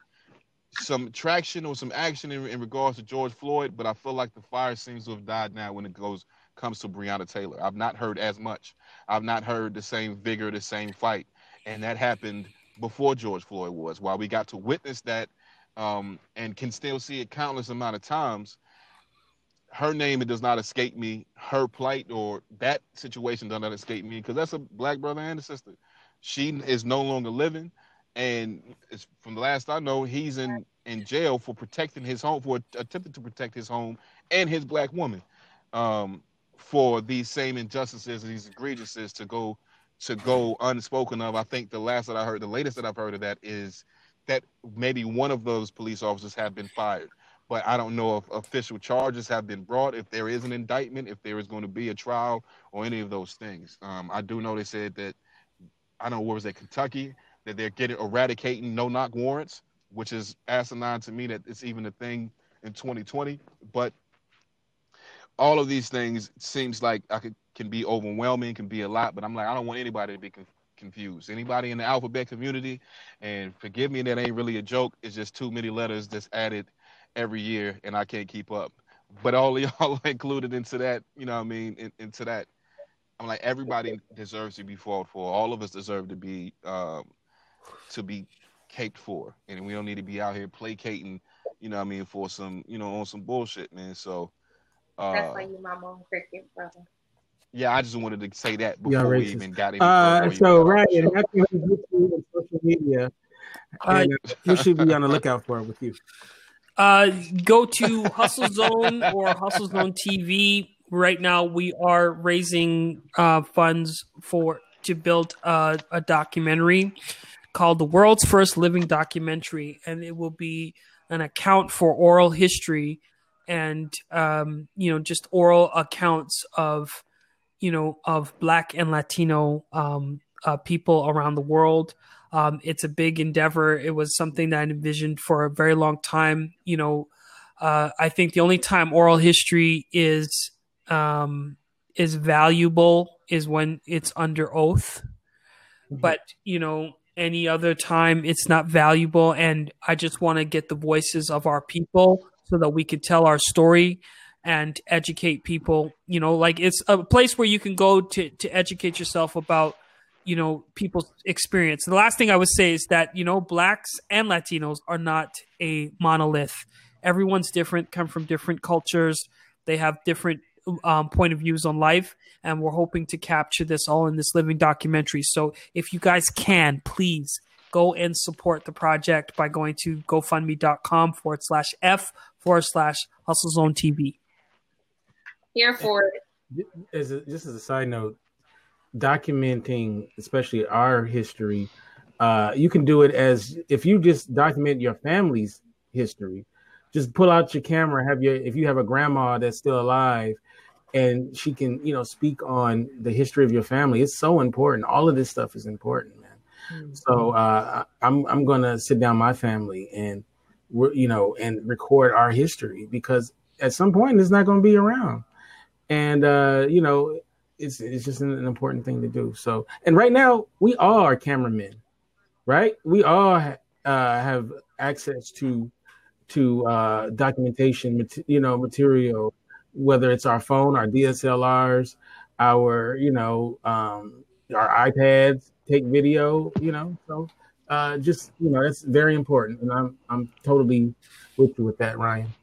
S3: some traction or some action in, in regards to George Floyd. But I feel like the fire seems to have died now when it goes comes to Breonna Taylor. I've not heard as much. I've not heard the same vigor, the same fight, and that happened before George Floyd was. While we got to witness that, um, and can still see it countless amount of times. Her name it does not escape me. Her plight or that situation does not escape me because that's a black brother and a sister. She is no longer living, and from the last I know, he's in in jail for protecting his home for attempting to protect his home and his black woman. Um, for these same injustices and these egregiousness to go to go unspoken of. I think the last that I heard, the latest that I've heard of that is that maybe one of those police officers have been fired. But I don't know if official charges have been brought, if there is an indictment, if there is going to be a trial or any of those things. Um, I do know they said that I don't know where was that Kentucky that they're getting eradicating no knock warrants, which is asinine to me that it's even a thing in 2020. But all of these things seems like I could can be overwhelming, can be a lot, but I'm like I don't want anybody to be confused. Anybody in the alphabet community, and forgive me, that ain't really a joke. It's just too many letters just added every year, and I can't keep up. But all y'all included into that, you know what I mean, in, into that. I'm like everybody deserves to be fought for. All of us deserve to be um, to be caped for, and we don't need to be out here placating, you know what I mean, for some, you know, on some bullshit, man. So
S2: that's why you my mom cricket, brother.
S3: Yeah, I just wanted to say that before we even got
S1: in. Uh, so Ryan, after you on social media, uh, you should be on the lookout for it with you.
S4: Uh, go to Hustle Zone or Hustle Zone TV. Right now, we are raising uh, funds for to build a, a documentary called the world's first living documentary, and it will be an account for oral history and um, you know just oral accounts of you know of Black and Latino um, uh, people around the world. Um, it's a big endeavor. It was something that I envisioned for a very long time. You know, uh, I think the only time oral history is um, is valuable is when it's under oath. Mm-hmm. But you know, any other time it's not valuable and i just want to get the voices of our people so that we could tell our story and educate people you know like it's a place where you can go to to educate yourself about you know people's experience. The last thing i would say is that you know blacks and latinos are not a monolith. Everyone's different come from different cultures. They have different um, point of views on life, and we're hoping to capture this all in this living documentary. So if you guys can, please go and support the project by going to gofundme.com forward slash F forward slash Hustle Zone TV.
S2: Here for
S1: it. As a, just as a side note, documenting, especially our history, uh, you can do it as if you just document your family's history. Just pull out your camera, have your if you have a grandma that's still alive, and she can you know speak on the history of your family. It's so important. All of this stuff is important man. Mm-hmm. so uh, i'm i'm gonna sit down my family and we're you know and record our history because at some point it's not gonna be around. And uh, you know it's it's just an, an, important thing to do. So and right now we all are cameramen right? We all ha- uh, have access to to uh, documentation you know material whether it's our phone, our DSLRs, our you know um, our iPads take video, you know. So uh, just you know that's very important, and I'm I'm totally with you with that, Ryan.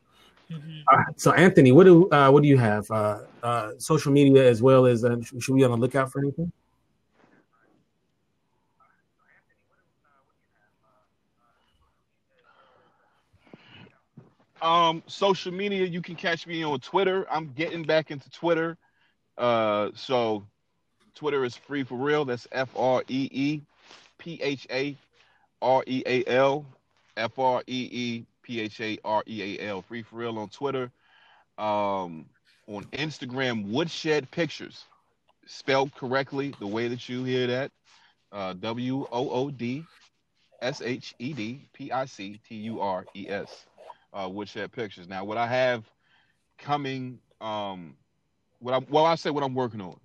S1: Mm-hmm. so Anthony, what do uh, what do you have? Uh, uh, social media as well as uh, should we be on the lookout for anything?
S3: Um, social media, you can catch me on Twitter. I'm getting back into Twitter. Uh, so Twitter is free for real. That's F R E E P H A R E A L F R E E P H A R E A L. Free for real on Twitter. Um, on Instagram, Woodshed Pictures, spelled correctly the way that you hear that. Uh, w O O D S H E D P I C T U R E S uh, Woodshed Pictures. Now, what I have coming, um, what I well, I say what I'm working on.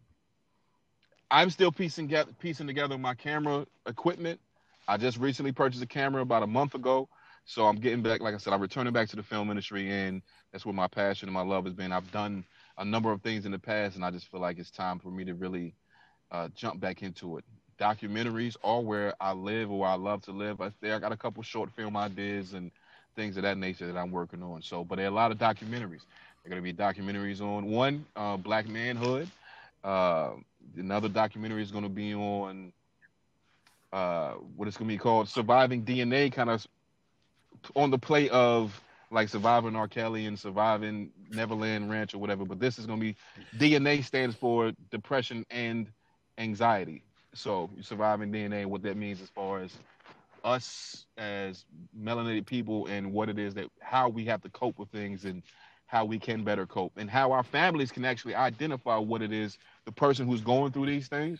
S3: I'm still piecing get, piecing together my camera equipment. I just recently purchased a camera about a month ago, so I'm getting back. Like I said, I'm returning back to the film industry, and that's where my passion and my love has been. I've done a number of things in the past, and I just feel like it's time for me to really uh, jump back into it. Documentaries are where I live or where I love to live. I, I got a couple short film ideas and things of that nature that I'm working on. So, but there are a lot of documentaries. There are going to be documentaries on one, uh, Black Manhood. Uh, another documentary is going to be on uh, what it's going to be called Surviving DNA, kind of on the play of like surviving R. Kelly and surviving Neverland Ranch or whatever. But this is going to be DNA stands for depression and anxiety. So surviving DNA, what that means as far as us as melanated people and what it is that how we have to cope with things and how we can better cope and how our families can actually identify what it is the person who's going through these things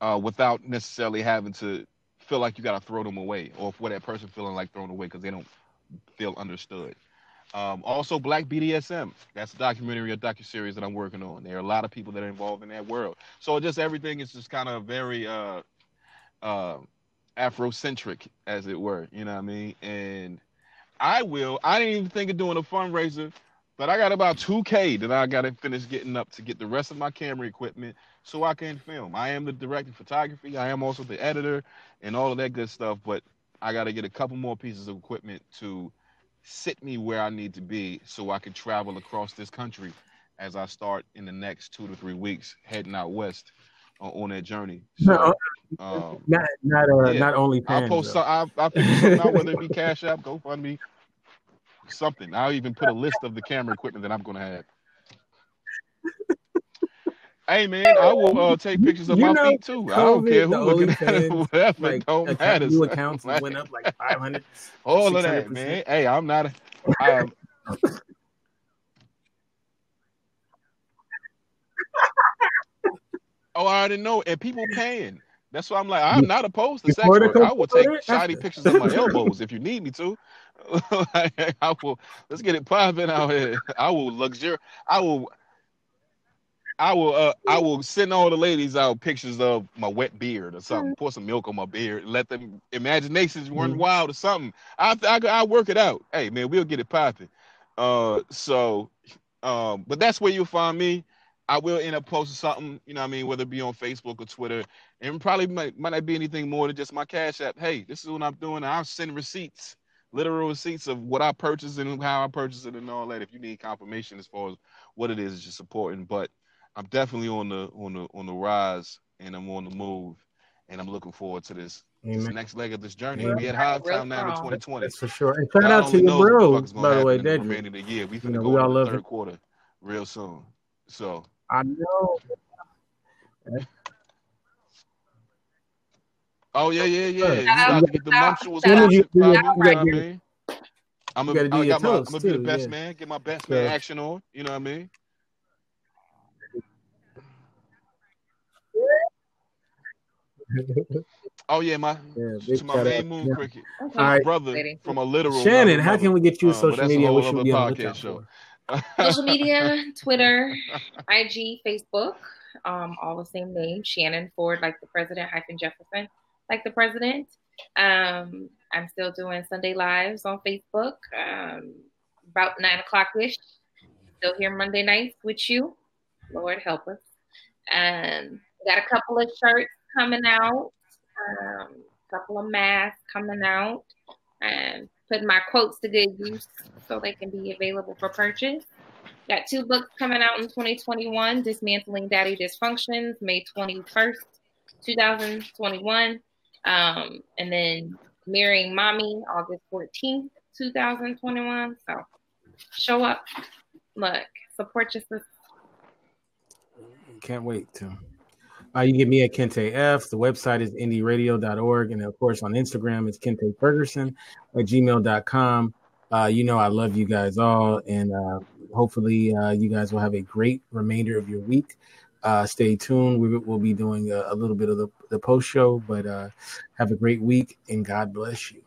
S3: uh, without necessarily having to feel like you got to throw them away or for that person feeling like thrown away because they don't feel understood. Um, also, Black BDSM. That's a documentary, a docu series that I'm working on. There are a lot of people that are involved in that world. So just everything is just kind of very uh, uh, Afrocentric, as it were. You know what I mean? And I will. I didn't even think of doing a fundraiser, but I got about 2K that I got to finish getting up to get the rest of my camera equipment so I can film. I am the director of photography. I am also the editor and all of that good stuff. But I got to get a couple more pieces of equipment to sit me where I need to be so I can travel across this country as I start in the next two to three weeks heading out west on, that journey. So,
S1: um, not not uh, yeah. not only.
S3: I'll post. Some, I'll, I'll something out, whether it be Cash App, GoFundMe, something. I'll even put a list of the camera equipment that I'm going to have. Hey man, I will uh, take pictures of you my know, feet too. COVID, I don't care who looking at it, whatever. Like, don't matter.
S1: New accounts like, went up like five hundred.
S3: All of that, man. Hey, I'm not. A, um, oh, I already know, and people paying. That's why I'm like, I'm not opposed to sex work. I will take shoddy pictures of my elbows if you need me to. I will. Let's get it popping out here. I will luxure. I will. I will uh, I will send all the ladies out pictures of my wet beard or something. Pour some milk on my beard. Let them imaginations run mm-hmm. wild or something. I, I I work it out. Hey man, we'll get it popping. Uh, so, um, but that's where you'll find me. I will end up posting something, you know what I mean, whether it be on Facebook or Twitter, and probably might, might not be anything more than just my cash app. Hey, this is what I'm doing. I'll send receipts, literal receipts of what I purchased and how I purchased it and all that. If you need confirmation as far as what it is that you're supporting, but I'm definitely on the on the on the rise and I'm on the move, and I'm looking forward to this, this next leg of this journey. Amen. We at Hive Time now in 2020.
S1: That's for sure. And shout out to your bro, by the way, Dedrick.
S3: Remaining the year, we finna you know, go in the third it. quarter real soon. So
S1: I know.
S3: Oh yeah, yeah, yeah. You got to get the nuptials. I'm gonna be the best yeah. man. Get my best man action on. You know what I mean? oh yeah, my yeah, to my main moon yeah. cricket, okay. my brother from a literal.
S1: Shannon, how can we get you uh, social media? What should be on
S2: the show? Social media, Twitter, IG, Facebook, um, all the same name. Shannon Ford, like the president, hyphen Jefferson, like the president. Um, I'm still doing Sunday lives on Facebook, um, about nine o'clock ish. Still here Monday nights with you. Lord help us. And got a couple of shirts coming out, um, a couple of masks coming out, and putting my quotes to good use so they can be available for purchase. Got two books coming out in 2021 Dismantling Daddy Dysfunctions, May 21st, 2021. Um, and then Marrying Mommy, August 14th, 2021. So show up, look, support your sister.
S1: Can't wait to. Uh, you get me at Kente F. The website is indieradio.org. And of course, on Instagram, it's Kente Ferguson at gmail.com. Uh, you know, I love you guys all. And uh, hopefully, uh, you guys will have a great remainder of your week. Uh, stay tuned. We will be doing a, a little bit of the, the post show, but uh, have a great week and God bless you.